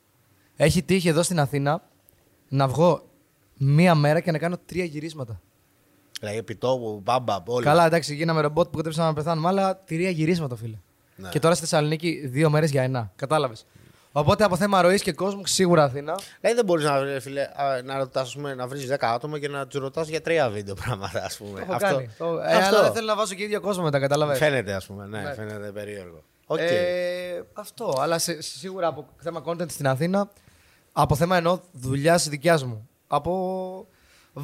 Έχει τύχει εδώ στην Αθήνα να βγω μία μέρα και να κάνω τρία γυρίσματα. Δηλαδή επιτόπου, μπαμ μπαμ, όλα. Καλά, εντάξει, γίναμε ρομπότ που κοντέψαμε να πεθάνουμε, αλλά τρία γυρίσματα, φίλε. Ναι. Και τώρα στη Θεσσαλονίκη δύο μέρες για ένα. Κατάλαβες. Οπότε από θέμα ροής και κόσμου, σίγουρα Αθήνα. Δηλαδή δεν μπορείς να, ρε φίλε, α, να, ρωτάς, ας πούμε, να βρεις 10 άτομα και να τους ρωτάς για τρία βίντεο πράγματα, ας πούμε. Το έχω κάνει. Το- ε, αυτό. αλλά δεν θέλω να βάζω και ίδιο κόσμο μετά, κατάλαβες. Φαίνεται, ας πούμε. Ναι, Ναι. φαίνεται περίεργο. Οκ. Ε, αυτό. Αλλά σε- σίγουρα από θέμα content στην Αθήνα, από θέμα εννοώ δουλειάς δικιάς μου. Από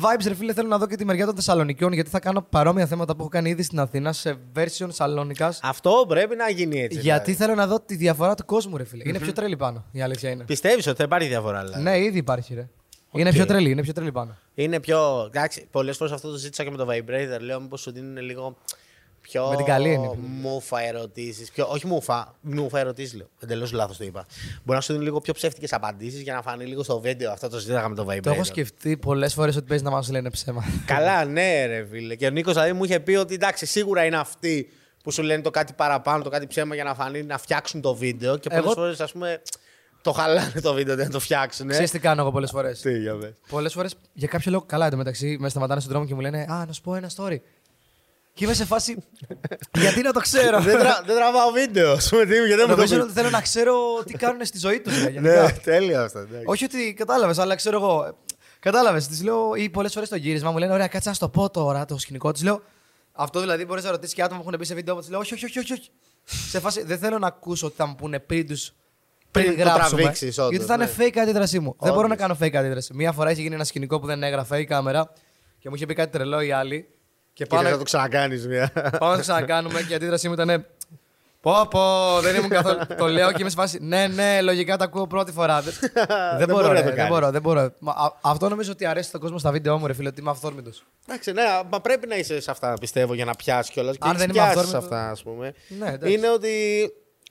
Vibes, ρε φίλε, θέλω να δω και τη μεριά των Θεσσαλονικιών γιατί θα κάνω παρόμοια θέματα που έχω κάνει ήδη στην Αθήνα σε version Σαλόνικα. Αυτό πρέπει να γίνει έτσι. Γιατί δηλαδή. θέλω να δω τη διαφορά του κόσμου, ρε φίλε. Είναι πιο τρελή πάνω. Η αλήθεια είναι. Πιστεύεις ότι θα υπάρχει διαφορά, δηλαδή; Ναι, ήδη υπάρχει, ρε. Είναι πιο τρελή, είναι πιο τρελή πάνω. Είναι πιο. Εντάξει, πολλές φορές αυτό το ζήτησα και με το Vibrator. Λέω μήπως σου δίνουν λίγο πιο. Με την καλή έννοια. Μούφα ερωτήσεις. Πιο... Όχι μούφα, μούφα ερωτήσεις λέω. Εντελώς λάθος το είπα. Μπορεί να σου δίνουν λίγο πιο ψεύτικες απαντήσεις για να φανεί λίγο στο βίντεο. Αυτό το ζήταγα με το Vibrator. Το έχω σκεφτεί πολλές φορές ότι παίζει να μας λένε ψέμα. Καλά, ναι, ρε φίλε. Και ο Νίκος δηλαδή μου είχε πει ότι εντάξει, σίγουρα είναι αυτοί που σου λένε το κάτι παραπάνω, το κάτι ψέμα για να φανεί να φτιάξουν το βίντεο. Και πολλές Εγώ- φορές, ας πούμε, το χαλάνε το βίντεο για να το φτιάξουν. Ε. Ξέρεις τι κάνω εγώ πολλές φορές; Τι, για πες. Πολλές φορές για κάποιο λόγο καλά εντωμεταξύ με σταματάνε στον δρόμο και μου λένε Α, να σου πω ένα story. Και είμαι σε φάση. γιατί να το ξέρω; δεν, τρα, δεν τραβάω βίντεο. Σου με γιατί δεν μου το Νομίζω πεις. ότι θέλω να ξέρω τι κάνουν στη ζωή τους. Ναι, τέλεια αυτό. εντάξει. Όχι ότι κατάλαβες, αλλά ξέρω εγώ. Κατάλαβες. Τη λέω ή πολλές φορές στο γύρισμα μου λένε Ωραία, κάτσε να σου το πω τώρα το σκηνικό. Τη λέω Αυτό δηλαδή μπορείς να ρωτήσεις και άτομα που έχουν μπει σε βίντεο μου. Τη λέω Όχι, όχι, όχι. όχι, όχι. σε φάση δεν θέλω να ακούσω ότι θα μου πούνε πριν του. Πριν Πριν το γράψουμε. τραβήξεις, όντως, γιατί θα είναι ναι. fake αντίδρασή μου. Δεν μπορώ να Όντως. κάνω fake αντίδραση. Μία φορά είχε γίνει ένα σκηνικό που δεν έγραφε η κάμερα και μου είχε πει κάτι τρελό η άλλη. Και Κύριε, πάμε, θα το ξανακάνεις μια. πάμε να το ξανακάνουμε και η αντίδρασή μου ήταν. Πω, πω, δεν ήμουν καθόλου. το λέω και είμαι σε φάση. Ναι, ναι, λογικά τα ακούω πρώτη φορά. δεν, δεν, μπορώ, μπορεί να ρε, το δεν κάνεις. μπορώ, δεν μπορώ. Μα, α- αυτό νομίζω ότι αρέσει στον κόσμο στα βίντεο μου, ρε φίλε, ότι είμαι αυθόρμητος. Εντάξει, ναι, μα πρέπει να είσαι σε αυτά πιστεύω για να πιάσεις κιόλας. Και Αν έχεις δεν είμαι πιάσεις σε αυθόρμητο- αυτά, ας πούμε. Ναι, εντάξει. είναι ότι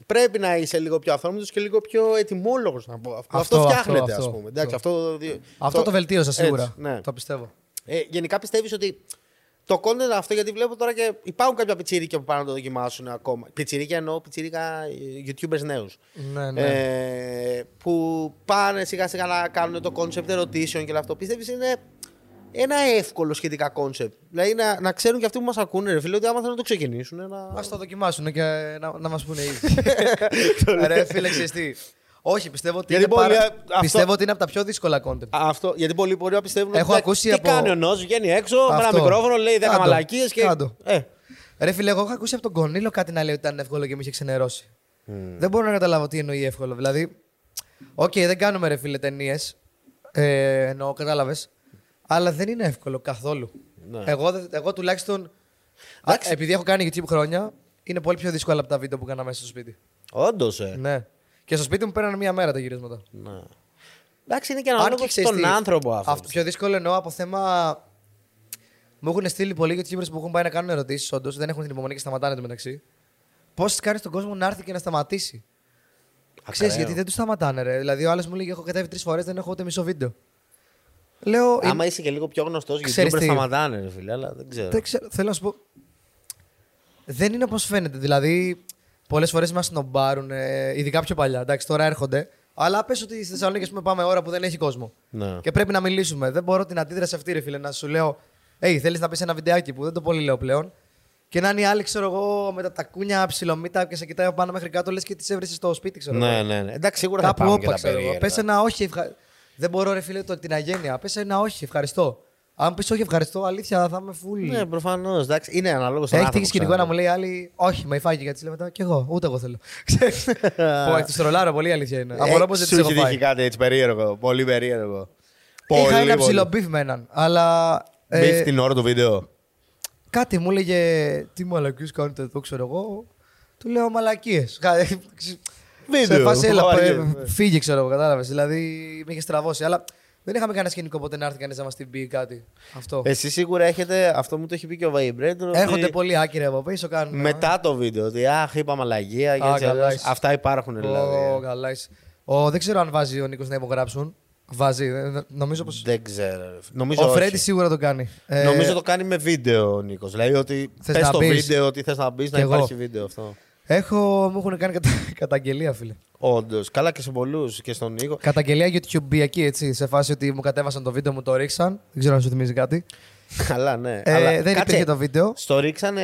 πρέπει να είσαι λίγο πιο αυθόρμητος και λίγο πιο ετοιμόλογος να πω. Αυτό, Αυτό, φτιάχνεται, αυτό, ας πούμε. Εντάξει, αυτό, Αυτό το βελτίωσα σίγουρα. έτσι, ναι. Το πιστεύω. Ε, γενικά πιστεύεις ότι το content αυτό, γιατί βλέπω τώρα και υπάρχουν κάποια πιτσίρικα που πάνε να το δοκιμάσουν ακόμα. Πιτσίρικα εννοώ πιτσίρικα ε, YouTubers νέους. Ναι, ναι. Ε, που πάνε σιγά σιγά να κάνουν το concept ερωτήσεων και όλο αυτό. Πιστεύεις είναι ένα εύκολο σχετικά concept; Δηλαδή να, να ξέρουν και αυτοί που μας ακούνε, ρε φίλε, ότι άμα θέλουν να το ξεκινήσουν. Να... Α το δοκιμάσουν και να, να μας πούνε ήδη. Ρε φίλε, ξέρεις τι. Όχι, πιστεύω ότι, Γιατί είναι, πάρα- πολλοί, α- αυτό- πιστεύω ότι είναι από τα πιο δύσκολα content. Αυτό, γιατί πολλοί μπορεί να πιστεύουν Έχω ότι ακούσει τι από- κάνει ο νος, βγαίνει έξω με ένα Αυτό. μικρόφωνο, λέει 10 Κάντο. μαλακίες και. Κάντο. Ε, Ρε φίλε, εγώ έχω ακούσει από τον Κονίλο κάτι να λέει ότι ήταν εύκολο και με είχε ξενερώσει. Δεν μπορώ να καταλάβω τι εννοεί εύκολο. Δηλαδή, οκ, δεν κάνουμε ρε φίλε ταινίες. Ε, εννοώ, κατάλαβες. Αλλά δεν είναι εύκολο καθόλου. Ναι. Εγώ, δεν- εγώ τουλάχιστον. α, Εντάξει. επειδή έχω κάνει YouTube χρόνια, είναι πολύ πιο δύσκολο από τα βίντεο που έκανα μέσα στο σπίτι. Όντως, ε. Ναι. Και στο σπίτι μου πέρανε μία μέρα τα γυρίσματα. Ναι. Εντάξει, είναι και Αν ανάλογο και ξέρεις στον τι, άνθρωπο αυτός. Αυτό πιο δύσκολο εννοώ από θέμα. Μου έχουν στείλει πολλοί YouTubers που έχουν πάει να κάνουν ερωτήσεις, όντως δεν έχουν την υπομονή και σταματάνε το μεταξύ. Πώς κάνεις τον κόσμο να έρθει και να σταματήσει; Ξέρεις, γιατί δεν τους σταματάνε, ρε. Δηλαδή, ο άλλος μου λέει: Έχω κατέβει τρεις φορές, δεν έχω ούτε μισό βίντεο. Λέω. Άμα είσαι και λίγο πιο γνωστός, γιατί Ξέρεις δεν τι; σταματάνε, ρε φίλε, αλλά δεν ξέρω. δεν ξέρω, θέλω να σου πω. Δεν είναι όπως φαίνεται. Δηλαδή, πολλές φορές μας σνομπάρουν, ε, ειδικά πιο παλιά. Εντάξει, τώρα έρχονται. Αλλά πες ότι στη Θεσσαλονίκη, ας πούμε, πάμε ώρα που δεν έχει κόσμο. Ναι. Και πρέπει να μιλήσουμε. Δεν μπορώ την αντίδραση αυτή, ρε φίλε, να σου λέω: Hey, θέλεις να πεις ένα βιντεάκι που δεν το πολύ λέω πλέον. Και να είναι οι άλλοι, ξέρω εγώ, με τα τακούνια ψιλομύτα και σε κοιτάει από πάνω μέχρι κάτω, λες και τις έβρισες στο σπίτι, ξέρω εγώ. Ναι, ναι, ναι. Εντάξει, σίγουρα θα Κάπου υπάρχουν και όπα, τα ξέρω εγώ. περίεργα. Πες ένα όχι, ευχα... Δεν μπορώ, ρε φίλε, το, την αγένεια. Πες ένα όχι, ευχαριστώ. Αν πεις όχι, ευχαριστώ, αλήθεια θα είμαι full. Ναι, προφανώς. Εντάξει, είναι ανάλογο στον Έχει άνθρωπο. τύχει σκηνικό να μου λέει άλλη, Όχι, με υφάγει γιατί λέω μετά και εγώ. Ούτε εγώ θέλω. Ξέρεις. Πω, εκ του τρολάρω πολύ η αλήθεια είναι. Απορώ πω δεν τι Σου έχω έχει τύχει φάει. κάτι έτσι περίεργο. Πολύ περίεργο. Είχα ένα πολύ. ψηλό μπιφ με έναν. Αλλά. ε, Μπιφ την ώρα του βίντεο. Κάτι μου έλεγε Τι μαλακίες κάνετε εδώ, ξέρω εγώ. Του λέω μαλακίες. Βίντεο. Σε φάση έλα, Βαριέ, ε, ναι. φύγε, ξέρω εγώ, κατάλαβες. Δηλαδή με είχε στραβώσει. Αλλά δεν είχαμε κανένα σκηνικό ποτέ να έρθει κανείς να μας την πει κάτι. Αυτό. Εσύ σίγουρα έχετε, αυτό μου το έχει πει και ο Vibrator. ότι Έρχονται πολύ άκυροι από πίσω, κάνουν. Μετά το βίντεο. Ότι αχ, είπαμε αλλαγία. και Α, έτσι, καλά αλλιώς. είσαι. Αυτά υπάρχουν Ω, δηλαδή. καλά είσαι. Ο, δεν ξέρω αν βάζει ο Νίκος να υπογράψουν. Βάζει. ε, Νομίζω πω. Δεν ξέρω. ρε. Νομίζω Ο όχι. Φρέντι σίγουρα το κάνει. Ε, Νομίζω το κάνει με βίντεο ο Νίκος. Δηλαδή ότι Θες πες να στο μπεις. βίντεο ότι θες να μπει να Κι εγώ. υπάρχει βίντεο αυτό. Έχω, μου έχουν κάνει κατα... καταγγελία, φίλε. Όντως. Καλά και σε πολλούς και στον Νίκο. Καταγγελία YouTube έτσι, σε φάση ότι μου κατέβασαν το βίντεο, μου το ρίξαν. Δεν ξέρω αν σου θυμίζει κάτι. Καλά, ναι. Ε, Αλλά δεν κάτσε, υπήρχε το βίντεο. Στο ρίξανε.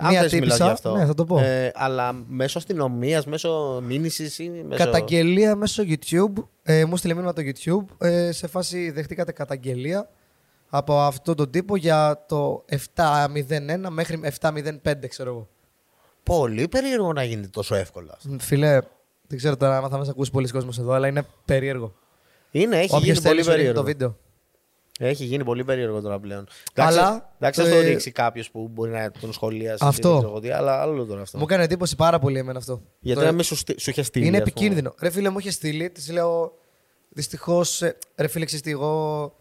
Αν Μία θες μιλάω τύπισσα, γι' αυτό. ναι, θα το πω. Ε, αλλά μέσω αστυνομίας, μέσω μήνυσης ή μέσω. Καταγγελία μέσω YouTube. Ε, μου στείλε μήνυμα το YouTube. Ε, σε φάση δεχτήκατε καταγγελία από αυτόν τον τύπο για το 701 μέχρι 705, ξέρω εγώ. Πολύ περίεργο να γίνεται τόσο εύκολα. Φίλε, δεν ξέρω τώρα αν θα μας ακούσει πολλοί κόσμος εδώ, αλλά είναι περίεργο. Είναι, έχει Όποιος γίνει πολύ θέλει σου ρίχνει περίεργο. το βίντεο. Έχει γίνει πολύ περίεργο τώρα πλέον. Αλλά, Εντάξει, θα το ε, ρίξει κάποιος που μπορεί να τον σχολιάσει. Αυτό. δεν ξέρω τι, αλλά άλλο τώρα αυτό. Μου έκανε εντύπωση πάρα πολύ εμένα αυτό. Γιατί Το- να μην σου, στει- σου είχε στείλει. Είναι ας πούμε. επικίνδυνο. Ρε φίλε, μου είχε στείλει, της λέω. Δυστυχώς. Ρε φίλε, ξέρεις τι, εγώ.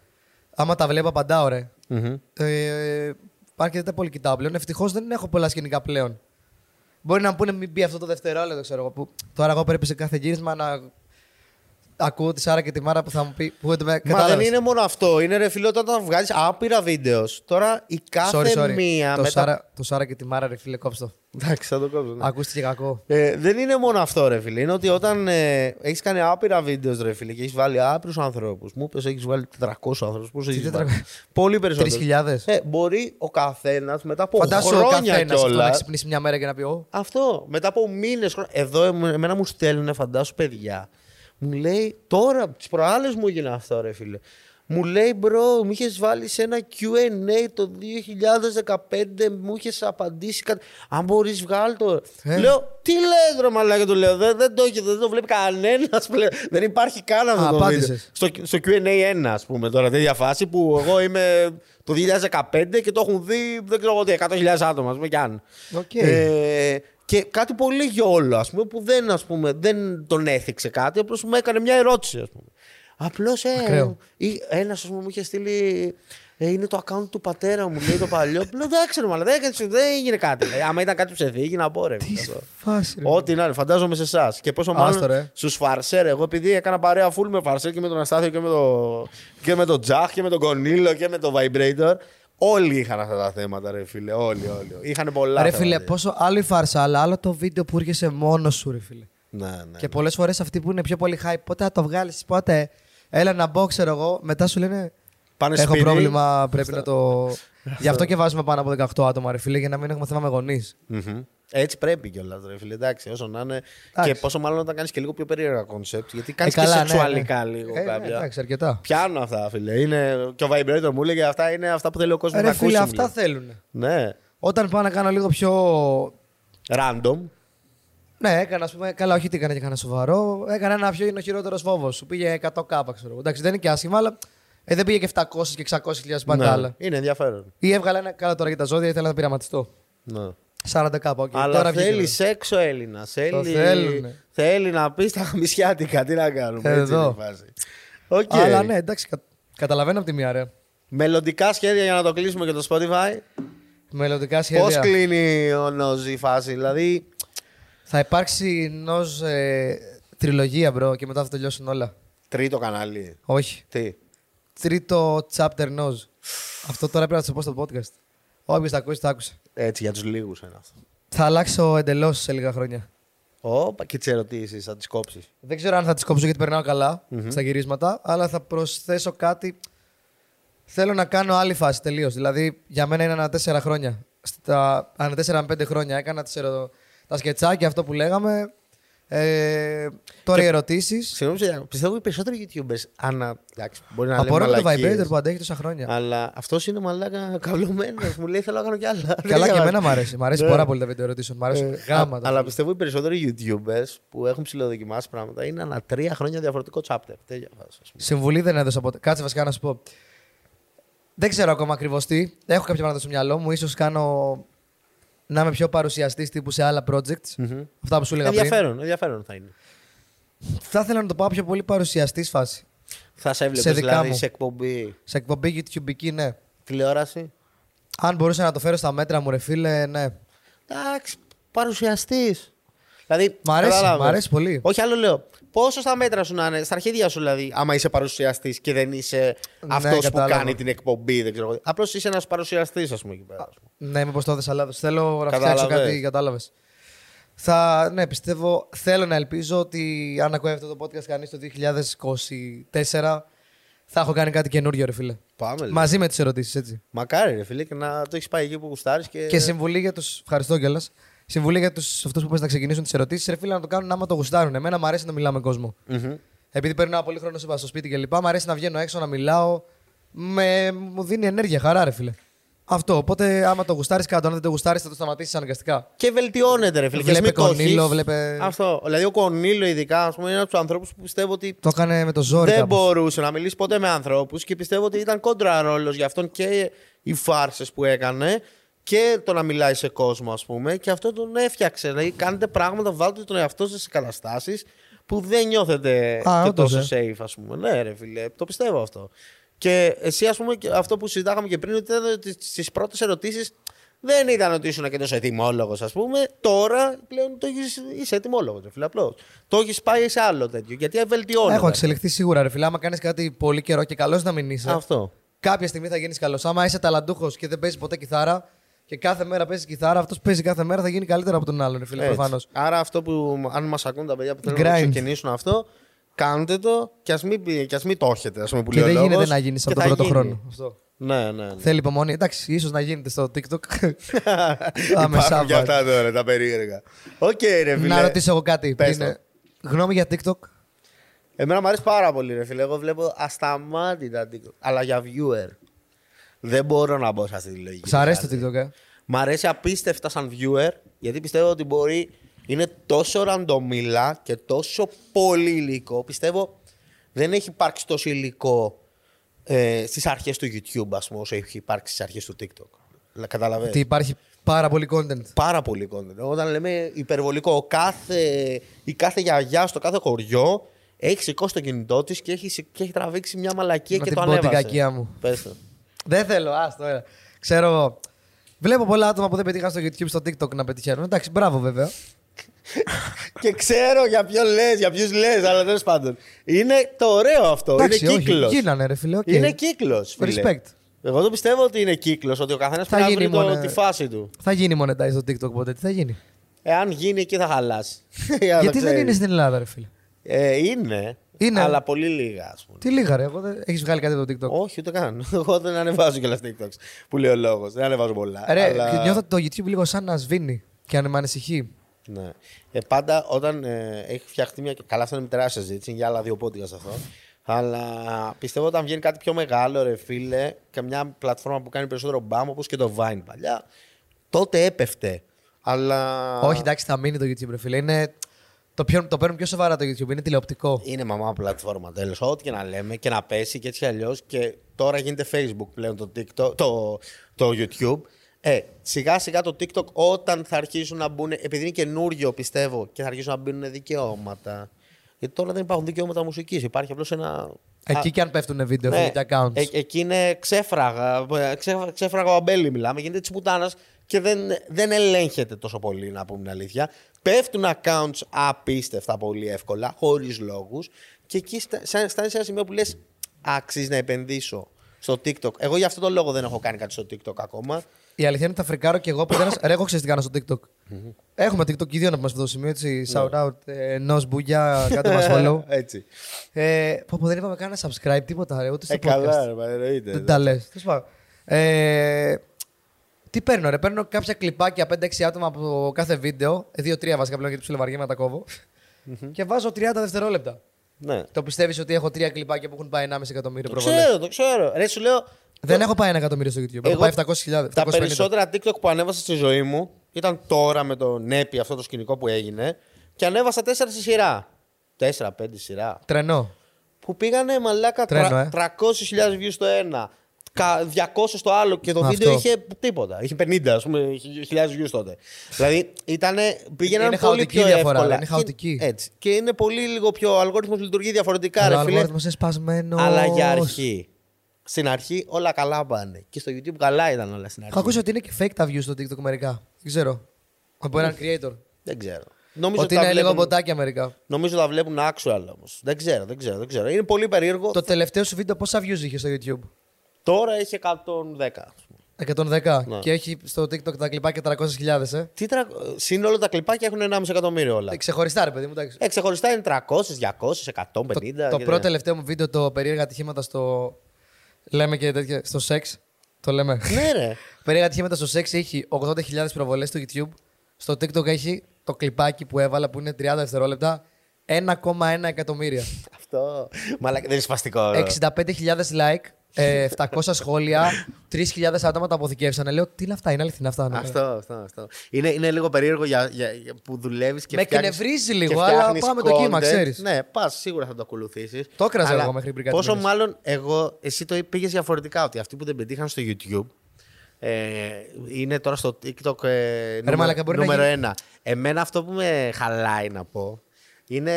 Άμα τα βλέπω, απαντάω, ρε. Μμμ. Ε, υπάρχει και δεν τα πολύ κοιτάω πλέον. Ευτυχώς δεν έχω πολλά σκηνικά πλέον. Μπορεί να μου πούνε μην μπει αυτό το δευτερόλεπτο, ξέρω εγώ. Που τώρα εγώ πρέπει σε κάθε γύρισμα να ακούω τη Σάρα και τη Μάρα που θα μου πει. Που δεν με Μα κατάλαβες. δεν είναι μόνο αυτό. Είναι ρε φίλε όταν βγάζει άπειρα βίντεος. Τώρα η κάθε Sorry, sorry. μία. Το, μετά- Σάρα, το Σάρα και τη Μάρα, ρε φίλε, κόψτο. Εντάξει, θα το κόψω. ναι. Ακούστηκε κακό. Ε, δεν είναι μόνο αυτό, ρε φίλε. Είναι ότι όταν ε, έχεις κάνει άπειρα βίντεος, ρε φίλε, και έχεις βάλει άπειρους ανθρώπους. Μου είπες έχεις βάλει 400 ανθρώπους. Πώς έχεις 400? βάλει; Πολύ περισσότερο. 3.000. Ε, μπορεί ο καθένας μετά από Φαντάσου ο χρόνια καθένας αυτό να κιόλας. ξυπνήσει μια μέρα και να πει: Ω, Αυτό. Μετά από μήνες. Εδώ εμ- εμένα μου στέλνουν, φαντάσου παιδιά. Μου λέει τώρα, τις προάλλες μου έγινε αυτό, ρε φίλε. Μου λέει, bro, μου είχες βάλει σε ένα QA το 2015, μου είχες απαντήσει κάτι. Αν μπορείς, βγάλ το. Ε. Λέω, τι λες, ρε Μαλάκα, του λέω. Δεν, δεν, το, έχει- δεν το βλέπει κανένας πλέον. Δεν υπάρχει καν αυτό Α, το βίντεο. απάντησες. Στο, στο QA 1, ας πούμε, τώρα, τέτοια φάση που εγώ είμαι το 2015 και το έχουν δει, δεν ξέρω εγώ τι, 100.000 άτομα, ας πούμε, κι αν. Οκ. Ε, και κάτι πολύ YOLO, ας πούμε, που δεν, ας πούμε, δεν τον έθιξε κάτι, απλώς μου έκανε μια ερώτηση, ας πούμε. Απλώς, ε, Ακραίο. ή ένας, ας πούμε, μου είχε στείλει, ε, είναι το account του πατέρα μου, λέει το παλιό. Λέω, εντάξει, ρε, μάλλον, δεν, έκανες- δεν έγινε κάτι. Ε, άμα ήταν κάτι ψευδή, να πω, ρε. τι αυτό. φάση, ρε. Ό,τι να είναι, φαντάζομαι σε εσάς. Και πόσο Άστο, μάλλον ρε. στους φαρσέρ. Εγώ επειδή έκανα παρέα full με φαρσέρ και με τον Αστάθιο και με, το, και με τον Τζαχ και με τον Κονίλο και με τον Vibrator. Όλοι είχαν αυτά τα θέματα, ρε φίλε. Όλοι, όλοι. Είχαν πολλά. Ρε θέματα. φίλε, πόσο άλλο η φάρσα, αλλά άλλο το βίντεο που έρχεσαι μόνος σου, ρε φίλε. Ναι, ναι. Και πολλές φορές αυτοί που είναι πιο πολύ hype, πότε θα το βγάλεις, πότε. Έλα να μπω, ξέρω εγώ. Μετά σου λένε. Πάνε Έχω σπίτι. πρόβλημα, πρέπει να το. Γι' αυτό και βάζουμε πάνω από 18 άτομα, ρε φίλε, για να μην έχουμε θέμα με γονείς. Μμμ. Έτσι πρέπει κιόλας, ρε φίλε. Εντάξει, όσο να είναι. Εντάξει. Και πόσο μάλλον όταν κάνεις και λίγο πιο περίεργα concept. Γιατί κάνεις Ε, και καλά, ναι, σεξουαλικά ναι. λίγο Ε, ναι, κάποια. Εντάξει, αρκετά. Πιάνω αυτά, φίλε. Είναι... Και ο Vibrator μου έλεγε αυτά είναι αυτά που θέλει ο κόσμος Ε, να Ρε φίλε, ακούσει. αυτά μου θέλουν. λέει. Ναι. Όταν πάω να κάνω λίγο πιο. Random. Ναι, έκανα, ας πούμε. Καλά, όχι τι έκανα και έκανα σοβαρό. Έκανα ένα ποιο είναι ο χειρότερος φόβος. Σου πήγε 100 κάπα, ξέρω εγώ. Εντάξει, δεν είναι και άσχημα, αλλά ε, δεν πήγε και 700 και 600 χιλιάδες μπαντάλα. Ναι. Είναι ενδιαφέρον. Ή έβγαλα ένα καλά τώρα για τα ζώδια, ήθελα να πειραματιστώ. Ναι. 40 κάπα, οκ. Αλλά τώρα βγήκε. θέλει έξω Έλληνας. Θέλει... θέλουνε. θέλει να πει τα χαμισιάτικα. Τι να κάνουμε. Έτσι Εδώ. είναι η φάση. Οκ. Αλλά ναι, εντάξει, κα... καταλαβαίνω από τη μία, ρε. Μελλοντικά σχέδια για να το κλείσουμε και το Spotify. Μελλοντικά Πώς σχέδια. κλείνει ο Νόζη η φάση, δηλαδή. Θα υπάρξει ενός ε, τριλογία, bro, και μετά θα τελειώσουν όλα. Τρίτο κανάλι. Όχι. Τι; Τρίτο chapter Nose. Αυτό τώρα πρέπει να το πω στο podcast. Όποιος τα ακούσει, τα άκουσε. Έτσι για τους λίγους είναι αυτό. Θα αλλάξω εντελώς σε λίγα χρόνια. Όπα και τις ερωτήσεις, θα τις κόψεις. Δεν ξέρω αν θα τις κόψω γιατί περνάω καλά στα γυρίσματα, αλλά θα προσθέσω κάτι. Θέλω να κάνω άλλη φάση τελείως. Δηλαδή, για μένα είναι ένα τέσσερα χρόνια. Στα, ανά τέσσερα με πέντε χρόνια έκανα τις ερω... τα σκετσάκια, αυτό που λέγαμε. Ε, τώρα Και- οι ερωτήσεις. Συγγνώμη, σε- πιστεύω οι περισσότεροι YouTubers ανα. Εντάξει, μπορεί να Απορώ λέμε με το μαλακίες, Vibrator που αντέχει τόσα χρόνια. Αλλά αυτός είναι μαλάκα καυλωμένο. Μου λέει θέλω να κάνω κι άλλα. Καλά Δεν και διαβάζω. εμένα μου αρέσει. Μ' αρέσει Ναι. πάρα πολύ τα βίντεο ερωτήσεων. Μ' αρέσουν Ε, γάμα. α- τα αλλά φίλε. πιστεύω οι περισσότεροι YouTubers που έχουν ψηλοδοκιμάσει πράγματα είναι ανά τρία χρόνια διαφορετικό chapter. Τέτοια φάση, ας πούμε. Συμβουλή δεν έδωσα ποτέ. Κάτσε βασικά να σου πω. Δεν ξέρω ακόμα ακριβώς τι. Έχω κάποια πράγματα στο μυαλό μου. σω κάνω να είμαι πιο παρουσιαστής τύπου σε άλλα projects. Μμμ. Αυτά που σου έλεγα πριν. Ενδιαφέρον, ενδιαφέρον θα είναι. Θα ήθελα να το πάω πιο πολύ παρουσιαστής φάση. Θα σε έβλεπες Σε δικά δηλαδή μου. σε εκπομπή Σε εκπομπή YouTube, ναι. τηλεόραση. Αν μπορούσα να το φέρω στα μέτρα μου, ρε φίλε, ναι. Εντάξει, παρουσιαστής. Δηλαδή, Μ' αρέσει, κατάλαβες. μ' αρέσει πολύ. Όχι, άλλο λέω. Πόσο στα μέτρα σου να είναι, στα αρχίδια σου δηλαδή, άμα είσαι παρουσιαστής και δεν είσαι Ναι, αυτός που κατάλαβα. κάνει την εκπομπή, δεν ξέρω. Απλώς είσαι ένας παρουσιαστής, ας πούμε εκεί πέρα. ας πούμε. Ναι, είμαι πω το έδωσα λάθο. Θέλω να Κατάλαβες. φτιάξω κάτι, κατάλαβες. Θα, ναι, πιστεύω, θέλω να ελπίζω ότι αν ακούει αυτό το podcast κανείς το 2024 θα έχω κάνει κάτι καινούριο, ρε φίλε. Πάμε. λοιπόν. Μαζί με τις ερωτήσεις, έτσι. Μακάρι, ρε φίλε, και να το έχεις πάει εκεί που γουστάρεις. Και... Και συμβουλή για τους. Ευχαριστώ κιόλας. Συμβουλή για τους αυτούς που πες να ξεκινήσουν τις ερωτήσεις. Ρε φίλε, να το κάνουν άμα το γουστάρουν. Εμένα μου αρέσει να μιλάω με κόσμο. Μμμ. Επειδή περνάω πολύ χρόνο στο σπίτι και λοιπά, μου αρέσει να βγαίνω έξω να μιλάω. Με... Μου δίνει ενέργεια, χαρά, ρε φίλε. Αυτό. Οπότε, άμα το γουστάρεις κάτω, αν δεν το γουστάρεις, θα το σταματήσεις αναγκαστικά. Και βελτιώνεται, ρε φίλε. Και ας Βλέπε μην το Κονίλο, έχεις. βλέπε. Αυτό. Δηλαδή, ο Κονίλο, ειδικά, ας πούμε, είναι από τους ανθρώπους που πιστεύω ότι Το έκανε με το ζόρι. δεν κάπως. μπορούσε να μιλήσει ποτέ με ανθρώπους και πιστεύω ότι ήταν κόντρα ρόλος για αυτόν και οι φάρσες που έκανε και το να μιλάει σε κόσμο, ας πούμε. Και αυτό τον έφτιαξε. Δηλαδή, κάνετε πράγματα, βάλτε τον εαυτό σας σε καταστάσεις που δεν νιώθετε Α, και όντως, τόσο safe, ας πούμε. Ναι, ρε φίλε, το πιστεύω αυτό. Και εσύ, ας πούμε, και αυτό που συζητάγαμε και πριν, ότι ήταν ότι στις πρώτες ερωτήσεις δεν ήταν ότι ήσουν και τόσο ετοιμόλογος, ας πούμε. Τώρα πλέον το έχεις, είσαι ετοιμόλογος, ρε φίλε, απλώς. Το έχεις πάει σε άλλο τέτοιο. Γιατί βελτιώνεται. Έχω εξελιχθεί σίγουρα, ρε φίλε. Άμα κάνεις κάτι πολύ καιρό και καλός να μην είσαι. Αυτό. Κάποια στιγμή θα γίνεις καλός. Άμα είσαι ταλαντούχος και δεν παίζεις ποτέ κιθάρα και κάθε μέρα παίζει κιθάρα, αυτός παίζει κάθε μέρα θα γίνει καλύτερο από τον άλλον, ρε φίλε. Έτσι. Προφανώς. Άρα αυτό που αν μας ακούν τα παιδιά που θέλουν να Grind. ξεκινήσουν αυτό, κάντε το και ας μην, πει- και ας μην το έχετε. Ας πούμε, που Και λέει ο δεν γίνεται λόγος, να γίνει και από τον θα πρώτο γίνει. χρόνο. Αυτό. Ναι, ναι. ναι. Θέλει υπομονή. Εντάξει, ίσως να γίνεται στο TikTok. Υπάρχουν Σάββατο. και αυτά τώρα τα περίεργα. Οκ, ρε φίλε. να ρωτήσω εγώ κάτι. Πες πριν. το. Γνώμη για TikTok; Εμένα μου αρέσει πάρα πολύ, ρε φίλε. Εγώ βλέπω ασταμάτητα TikTok. Αλλά για viewer. Δεν μπορώ να μπω σε αυτή τη λογική. Σ' αρέσει το Δηλαδή. TikTok, ε; Μ' αρέσει απίστευτα σαν viewer, γιατί πιστεύω ότι μπορεί. Είναι τόσο ραντομίλα και τόσο πολύ υλικό. Πιστεύω δεν έχει υπάρξει τόσο υλικό ε, στις αρχές του YouTube, ας πούμε, όσο έχει υπάρξει στις αρχές του TikTok. Καταλαβαίνετε. Ότι υπάρχει πάρα πολύ content. Πάρα πολύ content. Όταν λέμε υπερβολικό, ο κάθε, η κάθε γιαγιά στο κάθε χωριό έχει σηκώσει το κινητό της και έχει, σηκ- και έχει τραβήξει μια μαλακία Να και την το πω την ανέβασε. κακία μου. Πες το. Δεν θέλω, άστο. ε. Ξέρω. Βλέπω πολλά άτομα που δεν πετύχαν στο YouTube, στο TikTok να πετυχαίνουν. Εντάξει, μπράβο βέβαια. και ξέρω για ποιον λες, για ποιους λες, αλλά τέλος πάντων. Είναι το ωραίο αυτό. Εντάξει, είναι όχι, κύκλος. γίνανε, ρε φίλε. οκ. Είναι κύκλος. Respect. Εγώ το πιστεύω ότι είναι κύκλος, ότι ο καθένας Θα πρέπει να γίνει βρει το- μόνο- τη φάση του. Θα γίνει monetize στο TikTok ποτέ. Τι θα γίνει; Εάν γίνει εκεί θα χαλάσει. Για να το Γιατί δεν ξέρεις. είναι στην Ελλάδα, ρε φίλε. Ε, είναι, Είναι. αλλά πολύ λίγα, ας πούμε. Τι λίγα, ρε. Εγώ δεν... Έχεις βγάλει κάτι από το TikTok; Όχι, ούτε καν. Εγώ δεν ανεβάζω κιόλας TikToks που λέει ο λόγος. Δεν ανεβάζω πολλά. Ρε, αλλά... νιώθω το YouTube λίγο σαν να σβήνει και αν με ανησυχεί. Ναι. Ε, πάντα όταν ε, έχει φτιαχτεί μια. Καλά, αυτό είναι μια τεράστια συζήτηση για άλλα δύο πόντικα αυτό. Αλλά πιστεύω όταν βγαίνει κάτι πιο μεγάλο, ρε φίλε, και μια πλατφόρμα που κάνει περισσότερο μπαμ, όπως και το Vine παλιά, τότε έπεφτε. Αλλά. Όχι, εντάξει, θα μείνει το YouTube, ρε φίλε. Είναι... Το, πιο... το παίρνουν πιο σοβαρά το YouTube. Είναι τηλεοπτικό. Είναι μαμά πλατφόρμα τέλος. Ό,τι και να λέμε και να πέσει και έτσι αλλιώς. Και τώρα γίνεται Facebook πλέον το, TikTok, το, το YouTube. Ε, σιγά σιγά το TikTok όταν θα αρχίσουν να μπουν, επειδή είναι καινούριο πιστεύω και θα αρχίσουν να μπουν δικαιώματα. Γιατί τώρα δεν υπάρχουν δικαιώματα μουσικής. Υπάρχει απλώς ένα. Εκεί Α, και αν πέφτουν βίντεο, ναι, φίλε, και accounts. ε, εκεί είναι ξέφραγα. ε, Ξέφραγα, ξέφραγα ο αμπέλι μιλάμε. Γίνεται της πουτάνας και δεν, δεν ελέγχεται τόσο πολύ, να πούμε την αλήθεια. Πέφτουν accounts απίστευτα πολύ εύκολα, χωρίς λόγους. Και εκεί στα- σαν- φτάνει σε ένα σημείο που λες: Αξίζει να επενδύσω στο TikTok. Εγώ για αυτό το λόγο δεν έχω κάνει κάτι στο TikTok ακόμα. Η αλήθεια είναι ότι θα φρικάρω και εγώ που δεν. Ρε, εγώ ξέρει τι κάνω στο TikTok. Έχουμε TikTok και οι δύο να πούμε σε αυτό το σημείο. Έτσι, shout out. Ε, Νος Μπουγιά, κάντε μας follow. Έτσι. Ε, πω, πω, δεν είπαμε καν subscribe, τίποτα. Ρε, ούτε στο Ε, podcast. καλά, ρε, μα, εννοείται. Δεν τα λες. Τέλος πάντων. Ε, τι παίρνω, ρε. Παίρνω κάποια κλιπάκια 5-6 άτομα από κάθε βίντεο. 2-3 βασικά πλέον γιατί ψιλοβαριέμαι να τα κόβω. και βάζω 30 δευτερόλεπτα. Ναι. Το πιστεύεις ότι έχω τρία κλιπάκια που έχουν πάει 1,5 εκατομμύριο Το προβολές; ξέρω, το ξέρω. Ρε, σου λέω, Δεν έχω πάει ένα εκατομμύριο στο YouTube. Έχω Εγώ πάει 700.000. Τα 750. περισσότερα TikTok που ανέβασα στη ζωή μου ήταν τώρα με το Νέπι, αυτό το σκηνικό που έγινε. Και ανέβασα τέσσερα στη σειρά. Τέσσερα, πέντε σειρά. Τρενό. Που πήγανε μαλάκα Τρένο, τρα- ε. 300.000 views στο ένα. Κα- 200 στο άλλο και το Αυτό. βίντεο είχε τίποτα. Είχε 50, ας πούμε, είχε χιλιάδες views τότε. δηλαδή ήτανε, πήγαιναν Είναι πολύ χαοτική πιο διαφορά, εύκολα. είναι χαοτική. Και, έτσι. Και είναι πολύ λίγο πιο. Ο αλγόριθμος λειτουργεί διαφορετικά, Ο ρε φίλε. αλγόριθμος είναι σπασμένος. Αλλά για αρχή. Στην αρχή όλα καλά πάνε. Και στο YouTube καλά ήταν όλα στην αρχή. Έχω ακούσει ότι είναι και fake τα views στο TikTok μερικά. Δεν ξέρω. Από έναν creator. Δεν ξέρω. Νομίζω Ότι τα είναι λίγο βλέπουν- μποτάκια μερικά. Νομίζω τα βλέπουν actual όμως. Δεν ξέρω, δεν ξέρω, δεν ξέρω. Είναι πολύ περίεργο. Το τελευταίο σου βίντεο πόσα views είχε στο YouTube; Τώρα έχει 110. ας πούμε. 110. Ναι. Και έχει στο TikTok τα κλιπάκια 300.000, ε. Τι τρα... Σύνολο τα κλιπάκια έχουν 1,5 εκατομμύριο όλα. Ε, Ξεχωριστά, ρε παιδί μου, εντάξει. Ε, ξεχωριστά είναι 300, 200, 150. Το, και το δεν- πρώτο τελευταίο μου βίντεο, το περίεργα ατυχήματα στο. Λέμε και τέτοια. Στο σεξ. Το λέμε. Ναι, ρε. περίεργα ατυχήματα στο σεξ έχει 80.000 προβολές στο YouTube. Στο TikTok έχει το κλιπάκι που έβαλα που είναι 30 δευτερόλεπτα 1,1 εκατομμύρια. Αυτό. Μαλάκα, δεν είναι σπαστικό. ρε. 65.000 like ε, 700 σχόλια, 3.000 άτομα τα αποθηκεύσανε. Λέω, τι είναι αυτά, είναι αληθινά αυτά. ναι. Αυτό, αυτό, αυτό. Είναι, είναι λίγο περίεργο για, για, για που δουλεύεις και Με φτιάχνεις- εκνευρίζει και λίγο, αλλά φτιάχνεις πάμε το κύμα, content. ξέρεις. Ναι, πας, σίγουρα θα το ακολουθήσεις. Το έκραζα εγώ μέχρι πριν κάτι Πόσο μήνες. μάλλον εγώ, εσύ το πήγες διαφορετικά, ότι αυτοί που δεν πετύχαν στο YouTube. Ε, είναι τώρα στο TikTok ε, νούμερο, μαλάκα, μπορεί να νούμερο γίνει- ένα. Εμένα αυτό που με χαλάει να πω είναι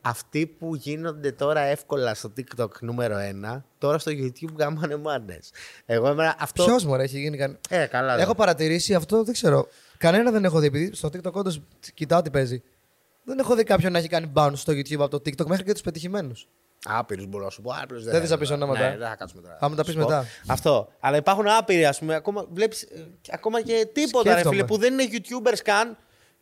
αυτοί που γίνονται τώρα εύκολα στο TikTok νούμερο ένα, τώρα στο YouTube γάμανε μάνες. Εγώ εμένα αυτό... Ποιος μου έχει γίνει κανένα. Ε, καλά. Έχω δεν- παρατηρήσει αυτό, δεν ξέρω. Κανένα δεν έχω δει, επειδή στο TikTok όντως κοιτάω τι παίζει. Δεν έχω δει κάποιον να έχει κάνει bounce στο YouTube από το TikTok μέχρι και τους πετυχημένους. Άπειρους μπορώ να σου πω. Άπειρους Δεν θες να πεις θέλω. ονόματα; Ναι, δεν θα κάτσουμε τώρα. Θα μου τα πεις Σου πω. μετά. Αυτό. Αλλά υπάρχουν άπειροι, ας πούμε. Ακόμα, βλέπεις, ε, ακόμα και τίποτα, ρε Σκέφτομαι. φίλε, που δεν είναι YouTubers καν.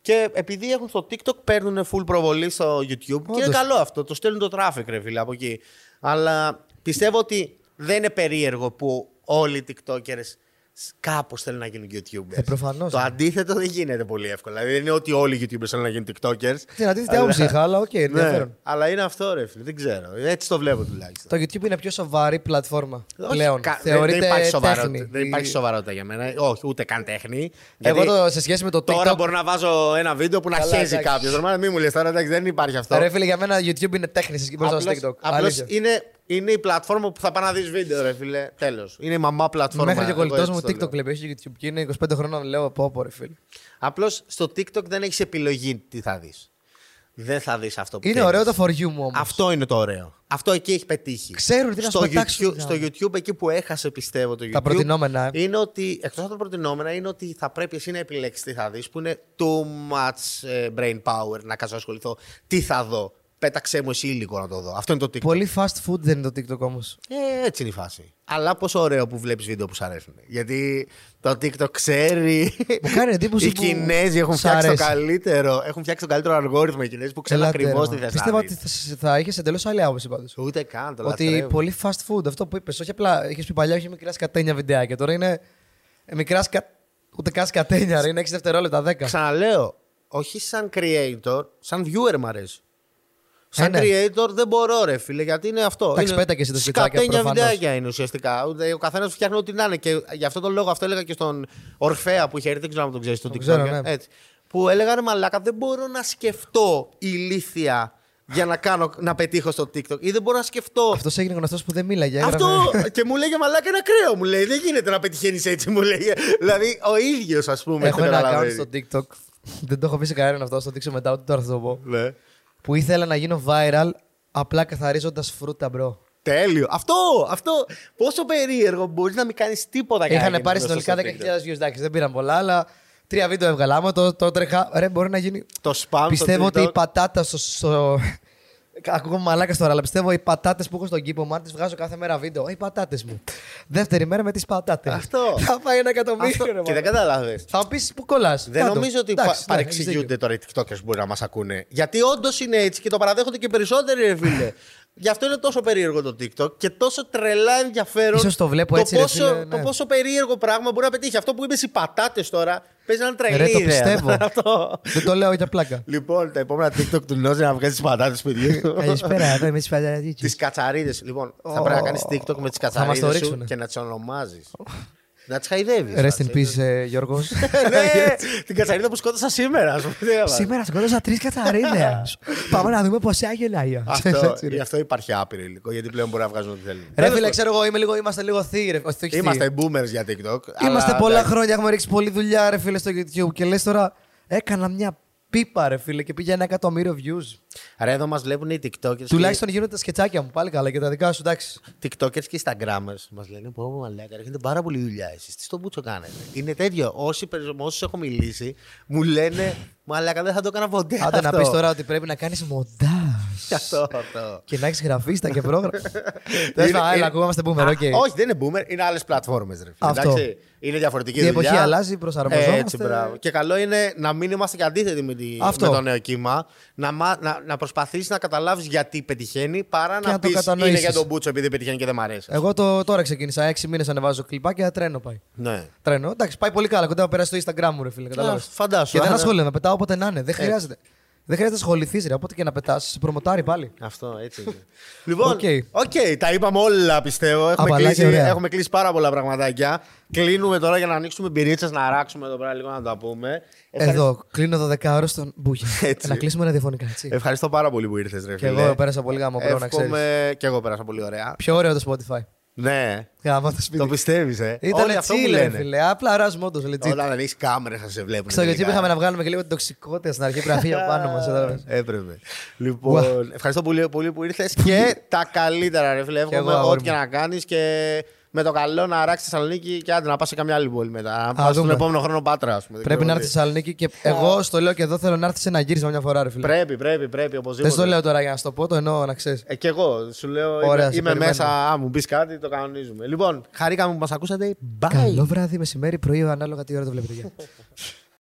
Και επειδή έχουν στο TikTok, παίρνουν full προβολή στο YouTube. Και είναι Όντως. καλό αυτό. Το στέλνουν το traffic, ρε φίλε, από εκεί. Αλλά πιστεύω ότι δεν είναι περίεργο που όλοι οι TikTokers κάπως θέλουν να γίνουν YouTubers. Ε, προφανώς, Το ναι. αντίθετο δεν γίνεται πολύ εύκολα. Δηλαδή δεν είναι ότι όλοι οι YouTubers θέλουν να γίνουν TikTokers. Την αντίθετη άποψη είχα, αλλά οκ, Ναι, ενδιαφέρον. αλλά είναι αυτό, ρε φίλε. Δεν ξέρω. Έτσι το βλέπω τουλάχιστον. Το YouTube είναι πιο σοβαρή πλατφόρμα Όχι, πλέον. κα- δεν- Θεωρείται δεν, υπάρχει σοβαρότητα, τέχνη. δεν υπάρχει σοβαρότητα για μένα. Όχι, ούτε καν τέχνη. Εγώ Γιατί το, σε σχέση με το Τώρα TikTok. μπορώ να βάζω ένα βίντεο που να Καλά, χέζει εντάξει. κάποιος. Νορμάλ, μην μου λες τώρα, εντάξει, δεν υπάρχει αυτό. Ρε φίλε, για μένα YouTube είναι τέχνης σε μπροστά στο Απλώς- TikTok. απλώς Αλήθεια. είναι, είναι η πλατφόρμα που θα πάει να δεις βίντεο, ρε φίλε. Τέλος. Είναι η μαμά πλατφόρμα. Μέχρι και ο εγώ κολλητός έτσι μου το TikTok λέω. βλέπει, έχει YouTube και είναι 25 χρόνων, λέω πω πω ρε φίλε. Απλώς στο TikTok δεν έχεις επιλογή τι θα δεις. Δεν θα δεις αυτό που Είναι θέλεις. ωραίο το for you μου όμως. Αυτό είναι το ωραίο. Αυτό εκεί έχει πετύχει. Ξέρουν τι να στο σου πετάξουν, YouTube, στο YouTube εκεί που έχασε πιστεύω το YouTube. Τα προτινόμενα. Είναι ότι, εκτός από τα προτινόμενα, είναι ότι θα πρέπει εσύ να επιλέξεις τι θα δεις, που είναι too much ε, brain power να κάτσω να ασχοληθώ. Τι θα δω. Πέταξε μου εσύ υλικό να το δω. Αυτό είναι το TikTok. Πολύ fast food δεν είναι το TikTok όμως. Ε, έτσι είναι η φάση. Αλλά πόσο ωραίο που βλέπεις βίντεο που σου αρέσουν. Γιατί το TikTok ξέρει. Μου κάνει εντύπωση Οι που Κινέζοι έχουν σ' φτιάξει το αρέσει. καλύτερο. Έχουν φτιάξει τον καλύτερο αλγόριθμο οι Κινέζοι που ξέρουν Ελάτε, ακριβώς ρε, τι μα. θε Πίστευα να ότι δεις. θα, θα είχες εντελώς άλλη άποψη πάντως. Ούτε καν το Ότι λατρεύω. πολύ fast food, αυτό που είπες. Όχι απλά είχες πει παλιά, είχε μικρά σκατένια βιντεάκια. Τώρα είναι ε, μικρά σκα... ούτε καν σκατένια, ρε, είναι 6 δευτερόλεπτα 10. Ξαναλέω, όχι σαν creator, σαν viewer μου αρέσει. Σαν Ε, ναι. creator δεν μπορώ, ρε φίλε, γιατί είναι αυτό. Εντάξει, είναι πέτα και εσύ τα σκετσάκια, σκατένια προφανώς. βιντεάκια είναι ουσιαστικά. Ούτε- Ο καθένας φτιάχνει ό,τι να είναι. Και γι' αυτό τον λόγο αυτό έλεγα και στον Ορφέα που είχε έρθει, δεν ξέρω αν τον ξέρεις στο Τον TikTok. ξέρω, ε, ναι. έτσι, που έλεγα ρε Μαλάκα, δεν μπορώ να σκεφτώ ηλίθια για να, κάνω, να πετύχω στο TikTok. Ή δεν μπορώ να σκεφτώ. Αυτός έγινε γνωστός που δεν μίλαγε. Αυτό έγραφε- και μου λέγε Μαλάκα είναι ακραίο. Μου λέει δεν γίνεται να πετυχαίνεις έτσι, μου λέει. Δηλαδή ο ίδιος, ας πούμε. Έχω το ένα account καταλαβαίνει. στο TikTok. δεν το έχω πει σε κανέναν αυτό, θα το δείξω μετά, ούτε τώρα θα το πω. Ναι. Που ήθελα να γίνω viral απλά καθαρίζοντας φρούτα, bro. Τέλειο. Αυτό, αυτό. Πόσο περίεργο μπορεί να μην κάνεις τίποτα για να Είχαν γίνεις πάρει γνωστός συνολικά στο 10.000 TikTok. views. Εντάξει, δεν πήραν πολλά, αλλά τρία βίντεο έβγαλα. Άμα το, το τρέχα, ρε, μπορεί να γίνει. Το spam Πιστεύω στο ότι η TikTok. πατάτα στο. στο... Ακούγομαι μαλάκα τώρα, αλλά πιστεύω οι πατάτες που έχω στον κήπο μου, αν τις βγάζω κάθε μέρα βίντεο. «Ε, Οι πατάτες μου. Δεύτερη μέρα με τις πατάτες. Αυτό. Θα πάει ένα εκατομμύριο. Αυτό. ρε, Και δεν μαλάκα. κατάλαβε. Θα μου πεις που κολλάς. Δεν νομίζω ότι πα- παρεξηγούνται τώρα οι TikTokers που μπορεί να μας ακούνε. Γιατί όντως είναι έτσι και το παραδέχονται και περισσότεροι, ρε φίλε. Γι' αυτό είναι τόσο περίεργο το TikTok και τόσο τρελά ενδιαφέρον. Ίσως το βλέπω έτσι, ρε πόσο, φίλε, ναι. το πόσο περίεργο πράγμα μπορεί να πετύχει. Αυτό που είπες οι πατάτες τώρα παίζει να είναι τρελή Ρε, το ιδέα. πιστεύω. Αυτό. Δεν το λέω για πλάκα. Λοιπόν, τα επόμενα TikTok του Νόζε να βγάζει τις πατάτες, παιδί. Καλησπέρα, εδώ είμαι τη πατάτες. Τις κατσαρίδες. Λοιπόν, θα πρέπει να κάνεις TikTok με τις Θα μας το κατσαρίδες σου ρίξουνε. και να τις ονομάζεις. Να τι χαϊδεύει. Rest in peace, ε, Γιώργος. ναι, την κατσαρίδα που σκότωσα σήμερα. ας πούμε. Σήμερα σκότωσα τρεις κατσαρίδες. Πάμε να δούμε πώ έγινε. Αυτό, γι' αυτό υπάρχει άπειρο υλικό, γιατί πλέον μπορεί να βγάζουν ό,τι θέλουν. Ρε φίλε, ξέρω εγώ, είμαι λίγο, είμαστε λίγο θείοι, ρε. Όχι, όχι Είμαστε θείοι. boomers για TikTok. Είμαστε αλλά, πολλά εντάξει. χρόνια, έχουμε ρίξει πολλή δουλειά, ρε φίλε, στο YouTube. Και λες τώρα, έκανα μια πίπα, ρε φίλε, και πήγε ένα εκατομμύριο views. Ρε, εδώ μας βλέπουν οι TikTokers. Τουλάχιστον γίνονται τα σκετσάκια μου, πάλι καλά και τα δικά σου, εντάξει. Και, TikTokers και Instagrammers μας λένε: Πω, πω, μαλάκα, έχετε πάρα πολύ δουλειά εσείς. Τι στο μπούτσο κάνετε. Είναι τέτοιο. Όσοι, περι- με όσους έχω μιλήσει, μου λένε: Μαλάκα, δεν θα το έκανα ποτέ. Άντε να αυτό». πεις τώρα ότι πρέπει να κάνεις μοντάζ. Αυτό, αυτό. και να έχεις γραφίστα και πρόγραμμα. Είναι- Τέλος πάντων, είναι- έλα, ακουγόμαστε boomer, Α, οκ. Όχι, δεν είναι boomer, είναι άλλες πλατφόρμες. Αυτό. Εντάξει, είναι διαφορετική Η δουλειά. εποχή αλλάζει, προσαρμοζόμαστε. Έτσι, μπράβο. Και καλό είναι να μην είμαστε και αντίθετοι με, τη, Αυτό. με το νέο κύμα. Να, μα- να, να προσπαθήσεις να καταλάβεις γιατί πετυχαίνει παρά Και να, να το πεις είναι κατανοήσεις. για τον Μπούτσο επειδή πετυχαίνει και δεν μ' αρέσει. Εγώ το, τώρα ξεκίνησα. Έξι μήνες ανεβάζω κλιπάκια, τρένο πάει. Ναι. Τρένο. Εντάξει, πάει πολύ καλά. Κοντά να περάσει στο Instagram μου, ρε φίλε. Κατάλαβες. φαντάσου. Και δεν άρα- ασχολούμαι, να πετάω όποτε να είναι. Δεν χρειάζεται. Δεν χρειάζεται να ασχοληθείς, ρε. Οπότε και να πετάς, σε προμοτάρει πάλι. Αυτό, έτσι είναι. λοιπόν, οκ, Οκ. τα είπαμε όλα πιστεύω. Έχουμε Απαλάκι, κλείσει, ωραία. έχουμε κλείσει πάρα πολλά πραγματάκια. Κλείνουμε τώρα για να ανοίξουμε πυρίτσε, να αράξουμε εδώ πέρα λίγο να τα πούμε. Ευχαριστώ- Εδώ, κλείνω 12 ώρες στον Μπούγια. Έτσι. να κλείσουμε ραδιοφωνικά, έτσι. Ευχαριστώ πάρα πολύ που ήρθες, ρε και φίλε. εγώ πέρασα πολύ γάμο μπρο, να ξέρεις. Εύχομαι... Και εγώ πέρασα πολύ ωραία. Πιο ωραίο το Spotify. Ναι, Γάμο το σπίτι. το πιστεύεις, ε. Ήταν Όλοι αυτό μου chill, ρε, λένε. φίλε. Απλά ράζουμε όντω, legit. Όταν δεν έχεις κάμερες, θα σε βλέπουν. Στο YouTube τελικά. είχαμε να βγάλουμε και λίγο την τοξικότητα στην αρχή. Πρέπει να φύγει από πάνω μας. Έπρεπε. Λοιπόν, ευχαριστώ πολύ, πολύ που ήρθες και τα καλύτερα, ρε φίλε. εγώ, Εύχομαι αγόρι ό,τι και μου. να κάνεις και με το καλό να αράξει τη Θεσσαλονίκη και άντε να πας σε καμιά άλλη πόλη μετά. Να πας στον δούμε. επόμενο χρόνο Πάτρα, ας πούμε. Δεν Πρέπει ξέρω να έρθει τι. στη Θεσσαλονίκη και εγώ στο λέω και εδώ θέλω να έρθει σε ένα γύρισμα μια φορά, ρε φίλε. Πρέπει, πρέπει, πρέπει Δεν οπωσδήποτε. στο λέω τώρα για να σου το πω, το εννοώ να ξέρεις. Ε, κι εγώ σου λέω Ωραία, είμαι, σε είμαι περιμένουμε. μέσα. Α, μου πεις κάτι, το κανονίζουμε. Λοιπόν, χαρήκαμε που μας ακούσατε. Bye. Καλό βράδυ, μεσημέρι, πρωί, ανάλογα τι ώρα το βλέπετε. Γεια.